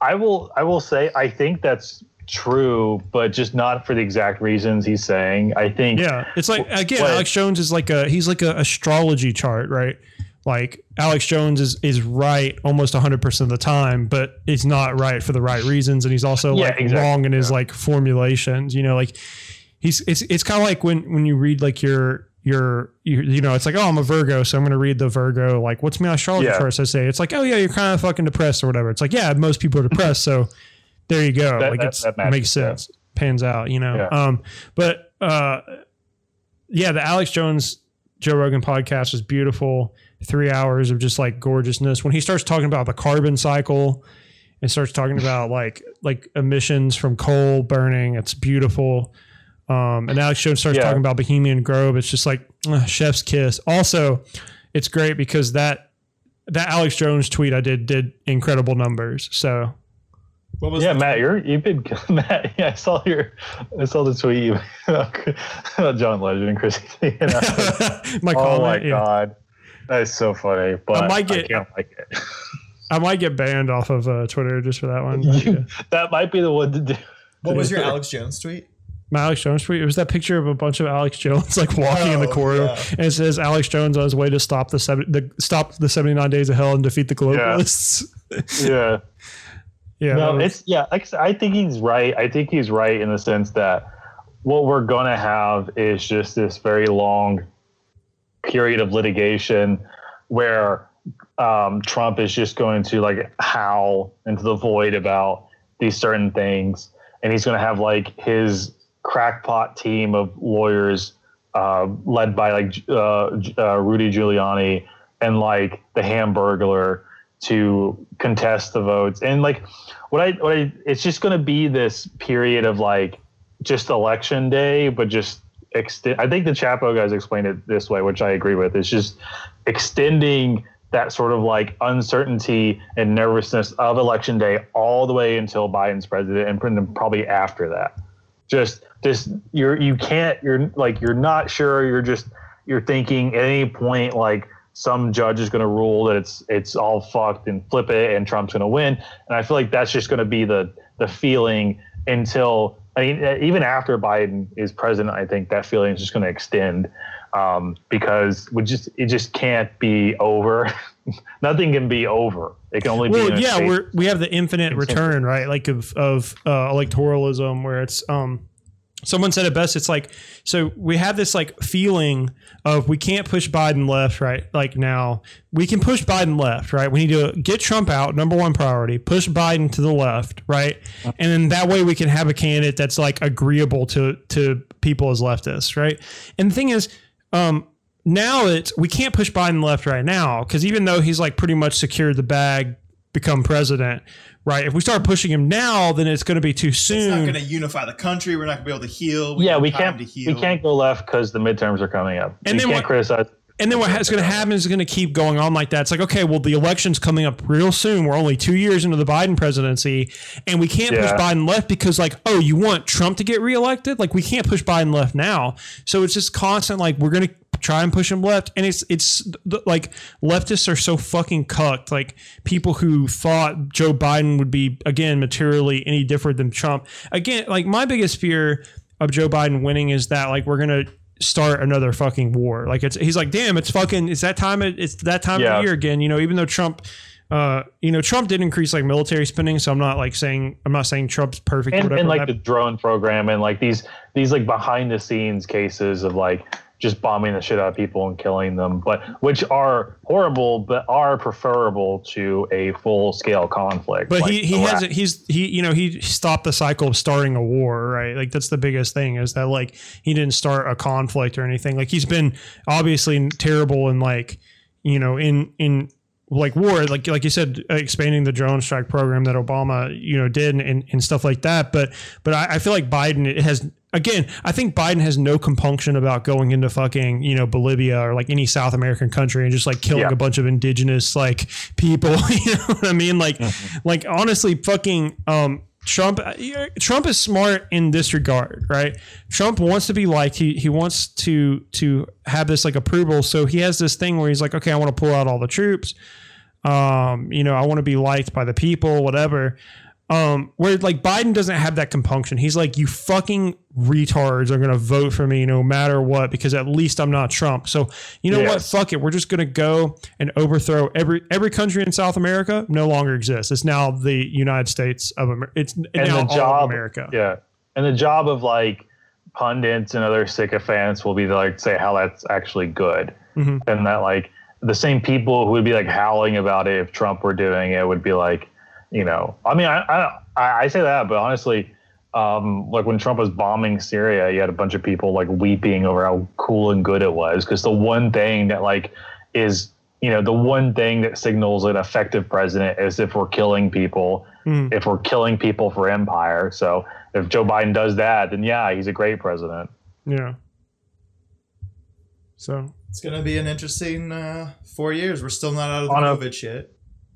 I will I will say I think that's true, but just not for the exact reasons he's saying. I think. Yeah, it's like again, What- Alex Jones is like a he's like a astrology chart, right? Like Alex Jones is is right almost 100% of the time, but it's not right for the right reasons and he's also Yeah, like exactly, wrong in his like formulations, you know, like he's it's it's kind of like when when you read like your your you, you know it's like oh I'm a Virgo so I'm going to read the Virgo like what's my astrology Yeah. chart I say? It's like oh yeah you're kind of fucking depressed or whatever. It's like yeah most people are depressed so there you go. That- like that- it's that it matches, makes yeah. sense. Pans out you know? Yeah. um but uh yeah the Alex Jones Joe Rogan podcast was beautiful. Three hours of just like gorgeousness. When he starts talking about the carbon cycle and starts talking about like like emissions from coal burning it's beautiful um, and Alex Jones starts Yeah. talking about Bohemian Grove. It's just like ugh, chef's kiss. Also, it's great because that that Alex Jones tweet I did did incredible numbers. So What was Yeah, Matt, you're you've been Matt. Yeah, I saw your I saw the tweet you about John Legend and Chris. You know? my oh my yeah. god, that is so funny. But I, might get- can't like it. I might get banned off of uh, Twitter just for that one. but, yeah. That might be the one to do. What was your Alex Jones tweet? My Alex Jones tweet. It was that picture of a bunch of Alex Jones like walking in the Oh, corridor, yeah. and it says Alex Jones on his way to stop the seven, the stop the seventy nine days of hell and defeat the globalists. Yeah. Yeah, that no, was- it's yeah. I I think he's right. I think he's right in the sense that what we're gonna have is just this very long period of litigation where um, Trump is just going to like howl into the void about these certain things, and he's going to have like his crackpot team of lawyers uh, led by like uh, uh, Rudy Giuliani and like the Hamburglar to contest the votes. And like what I what I it's just going to be this period of like just election day but just extend I think the Chapo guys explained it this way which I agree with. It's just extending that sort of like uncertainty and nervousness of election day all the way until Biden's president and probably after that just just you're you can't you're like you're not sure. You're just you're thinking at any point like some judge is going to rule that it's it's all fucked and flip it and Trump's going to win. And I feel like that's just going to be the the feeling until I mean even after Biden is president I think that feeling is just going to extend um, because we just it just can't be over. Nothing can be over it can only well a yeah we're we have the infinite return right? Like of of uh, electoralism where it's um someone said it best it's like so we have this like feeling of we can't push biden left right like now. We can push biden left right? We need to get trump out number one priority push biden to the left right? And then that way we can have a candidate that's like agreeable to to people as leftists right? And the thing is um now it's we can't push Biden left right now because even though he's like pretty much secured the bag, become president, right? If we start pushing him now, then it's going to be too soon. It's not going to unify the country. We're not going to be able to heal. yeah we have can't to heal. we can't go left because the midterms are coming up And we then can't what- criticize and then what's going to happen is going to keep going on like that. It's like, okay, well, the election's coming up real soon. We're only two years into the Biden presidency, and we can't push Biden left because, like, oh, you want Trump to get reelected? Like, we can't push Biden left now. So it's just constant, like, we're going to try and push him left. And it's, it's like, leftists are so fucking cucked. Like, people who thought Joe Biden would be, again, materially any different than Trump. Again, like, my biggest fear of Joe Biden winning is that, like, we're going to, start another fucking war. Like it's he's like, damn, it's fucking it's that time of, it's that time of Yeah. the year again. You know, even though Trump uh you know, Trump did increase like military spending, so I'm not like saying I'm not saying Trump's perfect or and, whatever. and like That- the drone program and like these these like behind the scenes cases of like just bombing the shit out of people and killing them but which are horrible but are preferable to a full scale conflict but like he, he hasn't he's he you know he stopped the cycle of starting a war right? Like that's the biggest thing is that like he didn't start a conflict or anything. Like he's been obviously terrible in like you know in in like war like like you said expanding the drone strike program that obama you know did and, and stuff like that but but I, I feel like biden it has again i think biden has no compunction about going into fucking you know bolivia or like any south american country and just like killing Yeah. a bunch of indigenous like people you know what i mean like like honestly fucking um Trump Trump is smart in this regard, right? Trump wants to be liked. He he wants to to have this like approval. So he has this thing where he's like, okay, I want to pull out all the troops. Um, you know, I want to be liked by the people, whatever. Um, where like Biden doesn't have that compunction. He's like, you fucking retards are gonna vote for me no matter what because at least I'm not Trump. So you know what? Fuck it. We're just gonna go and overthrow every every country in South America. No longer exists. It's now the United States of America. It's now the all job- of America. Yeah. And the job of like pundits and other sycophants will be to like say how that's actually good. Mhm. And that like the same people who would be like howling about it if Trump were doing it would be like, you know, I mean, I I, I I say that, but honestly, um, like when Trump was bombing Syria, you had a bunch of people like weeping over how cool and good it was because the one thing that like is you know the one thing that signals an effective president is if we're killing people Mm. if we're killing people for empire so if joe biden does that then yeah he's a great president Yeah. So It's gonna be an interesting uh, four years. We're still not out of the On a- COVID shit.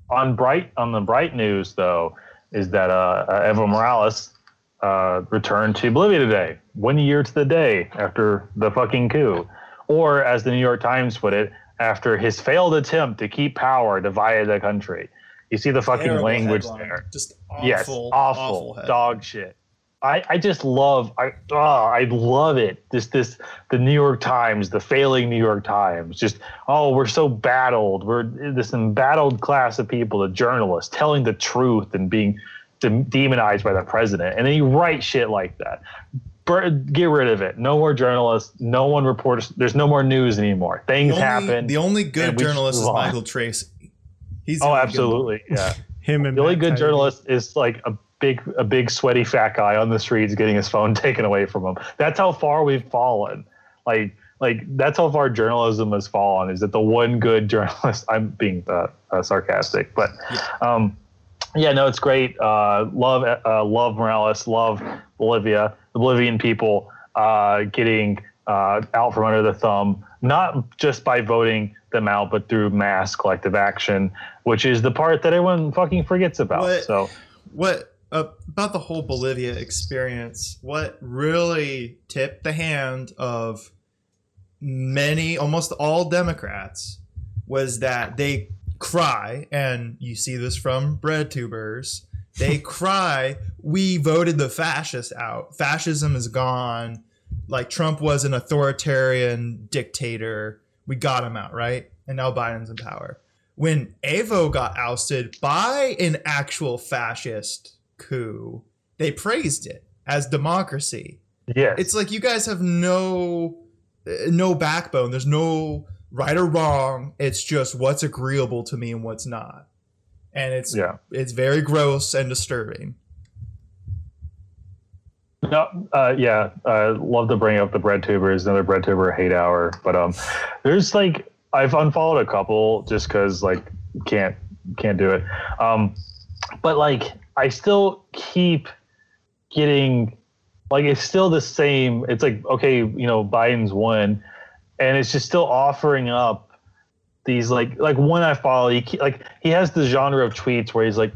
On bright on the bright news though is that uh, uh evo morales uh, returned to bolivia today one year to the day after the fucking coup or as the new york times put it after his failed attempt to keep power divided the country you see the fucking Terrible language headline. there Just awful, yes, awful, headline. dog shit. I, I just love I oh, I love it. This this the New York Times, the failing New York Times. Just oh, we're so battled. We're this embattled class of people, the journalists, telling the truth and being de- demonized by the president. And then you write shit like that. Bur- Get rid of it. No more journalists. No one reports. There's no more news anymore. Things The only, happen. The only good and just journalist is. Michael Tracey. He's oh, only good absolutely. Yeah. him and The only good Taibbi. journalist is like a big, a big sweaty fat guy on the streets getting his phone taken away from him. That's how far we've fallen. Like, like that's how far journalism has fallen. Is that the one good journalist? I'm being uh, uh, sarcastic, but um, yeah, no, it's great. Uh, love, uh, love Morales. Love Bolivia. The Bolivian people uh, getting uh, out from under the thumb, not just by voting them out, but through mass collective action, which is the part that everyone fucking forgets about. What- So what uh, about the whole Bolivia experience? What really tipped the hand of many, almost all Democrats, was that they cry, and you see this from bread tubers. They cry, "We voted the fascists out. Fascism is gone. Like Trump was an authoritarian dictator. We got him out, right? And now Biden's in power." when Evo got ousted by an actual fascist coup, they praised it as democracy. yes, It's like you guys have no uh, no backbone. There's no right or wrong. It's just what's agreeable to me and what's not. And it's yeah. it's very gross and disturbing. No, uh, yeah, uh, love to bring up the bread tubers, another bread tuber hate hour. But um, there's like I've unfollowed a couple just because like can't can't do it. Um, but like I still keep getting like it's still the same. It's like okay, you know, Biden's won, and it's just still offering up these like like one I follow. He like he has the genre of tweets where he's like,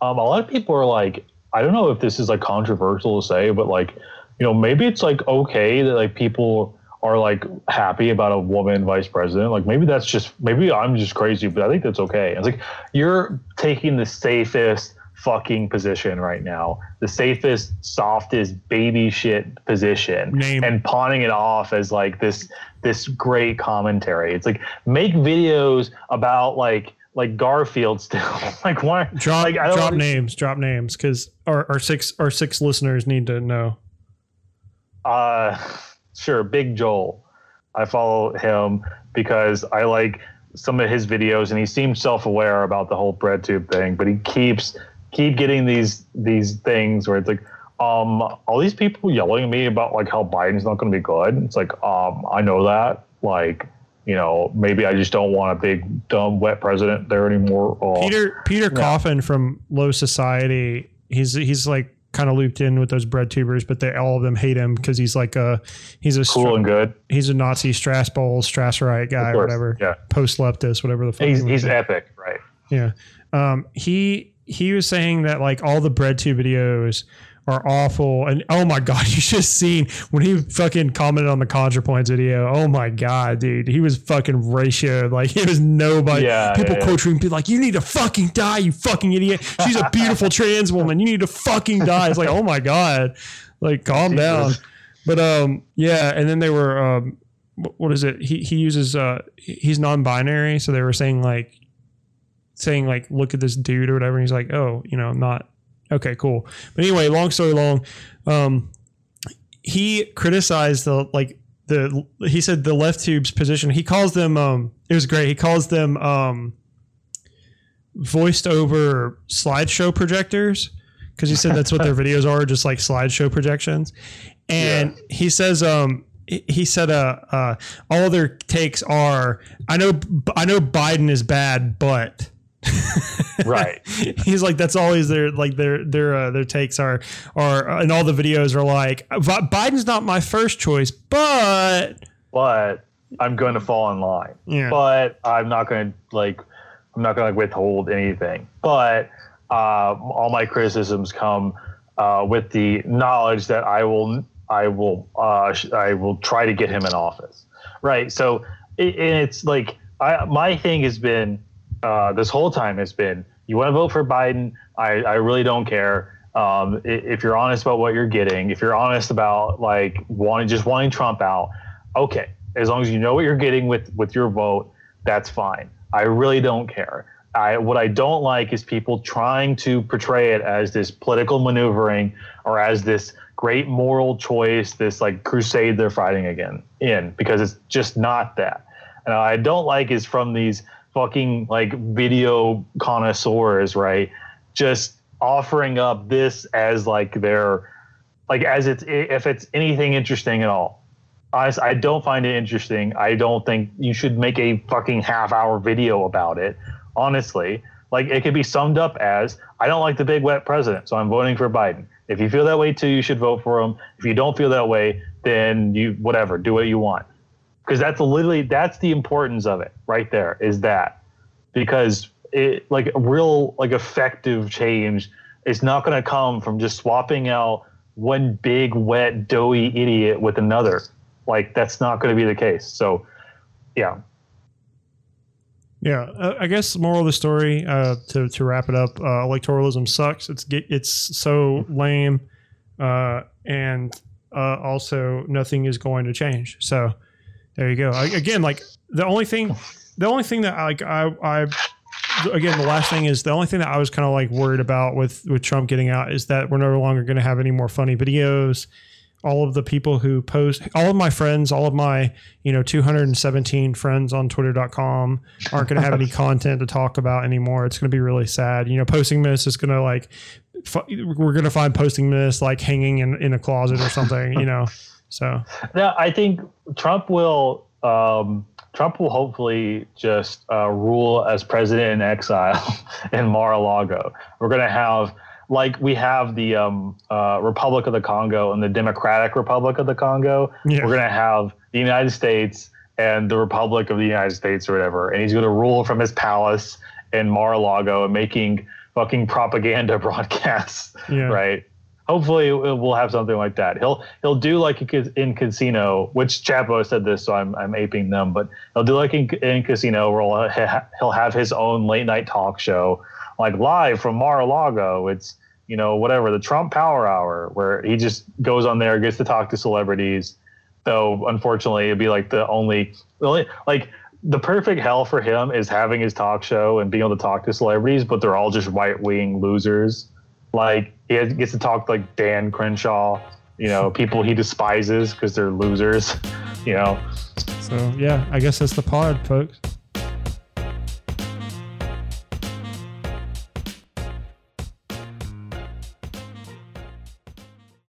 um, a lot of people are like, I don't know if this is like controversial to say, but like, you know, maybe it's like okay that like people are like happy about a woman vice president. Like maybe that's just maybe I'm just crazy, but I think that's okay. It's like you're taking the safest fucking position right now, the safest, softest baby shit position, Name. and pawning it off as like this this great commentary. It's like make videos about like like Garfield still. like why Drop like, drop names, drop names, because our, our six our six listeners need to know. Uh, sure, Big Joel. I follow him because I like some of his videos, and he seems self-aware about the whole bread tube thing. But he keeps keep getting these these things where it's like, um, all these people yelling at me about like how Biden's not going to be good. It's like, um, I know that. Like, you know, maybe I just don't want a big dumb wet president there anymore. Oh, Peter Peter Coffin from Low Society. He's he's like kind of looped in with those bread tubers, but they all of them hate him because he's like a he's a cool and good. he's a Nazi Strasboll Strasserite guy or whatever. Yeah, Post leftist, whatever the fuck. he's he he's epic, right? Yeah. Um, he he was saying that like all the bread tube videos are awful. And oh my god, you just seen when he fucking commented on the ContraPoints video. Oh my god, dude, he was fucking ratioed. Like he was nobody. Yeah, people yeah, yeah. quote tweeting, be like, "You need to fucking die, you fucking idiot. She's a beautiful trans woman. You need to fucking die." It's like, oh my god, like calm down. But um, yeah, and then they were um, what is it? He he uses uh, he's non-binary, so they were saying like, saying like, look at this dude or whatever. And he's like, oh, you know, I'm not okay, cool. But anyway, long story long, um, he criticized the like the he said the left tube's position. He calls them um, it was great. He calls them um, voiced over slideshow projectors because he said that's what their videos are, just like slideshow projections. And he says, um, he- he said, uh, uh, all their takes are, I know, I know Biden is bad, but Right. he's like, that's always their, like their, their, uh, their takes are, are, and all the videos are like, Biden's not my first choice, but But I'm going to fall in line. yeah, But I'm not going to like. I'm not going to like, withhold anything. But uh, all my criticisms come uh, with the knowledge that I will. I will. Uh, I will try to get him in office. Right. So it, and it's like I, my thing has been uh, this whole time has been you want to vote for Biden. I, I really don't care. Um, if you're honest about what you're getting, if you're honest about like wanting just wanting Trump out, okay. As long as you know what you're getting with with your vote, that's fine. I really don't care. I what I don't like is people trying to portray it as this political maneuvering or as this great moral choice, this like crusade they're fighting again in because it's just not that. And I don't like is from these fucking like video connoisseurs, right? Just offering up this as like their like as it's if it's anything interesting at all. Honestly, I don't find it interesting. I don't think you should make a fucking half hour video about it. Honestly, like it could be summed up as I don't like the big wet president, so I'm voting for Biden. If you feel that way too, you should vote for him. If you don't feel that way, then you whatever, do what you want. Because that's literally that's the importance of it right there is that because it like a real like effective change is not going to come from just swapping out one big wet doughy idiot with another like that's not going to be the case so yeah Yeah, uh, I guess moral of the story uh, to to wrap it up, uh, electoralism sucks. It's it's so lame, uh, and uh, also nothing is going to change. So there you go. I, again, like the only thing, the only thing that like I I again the last thing is the only thing that I was kind of like worried about with with Trump getting out is that we're no longer going to have any more funny videos. All of the people who post, all of my friends, all of my you know 217 friends on Twitter.com aren't going to have any content to talk about anymore. It's going to be really sad. You know, posting this is going to like f- we're going to find posting this like hanging in in a closet or something. You know, so now i think trump will um, trump will hopefully just uh, rule as president in exile in mar-a-lago we're going to have like we have the um, uh, republic of the congo and the democratic republic of the congo yeah. we're going to have the United States and the Republic of the United States or whatever, and he's going to rule from his palace in Mar-a-Lago and making fucking propaganda broadcasts, yeah. right? Hopefully, we'll have something like that. He'll he'll do like in Casino, which Chapo said this, so I'm I'm aping them, but he'll do like in, in Casino, where he'll, have his own late night talk show, like live from Mar-a-Lago. It's you know whatever the Trump Power Hour, where he just goes on there, gets to talk to celebrities though unfortunately it'd be like the only, the only like the perfect hell for him is having his talk show and being able to talk to celebrities, but they're all just right wing losers. Like he has, gets to talk like Dan Crenshaw, you know, people he despises because they're losers, you know. So yeah, I guess that's the pod, folks.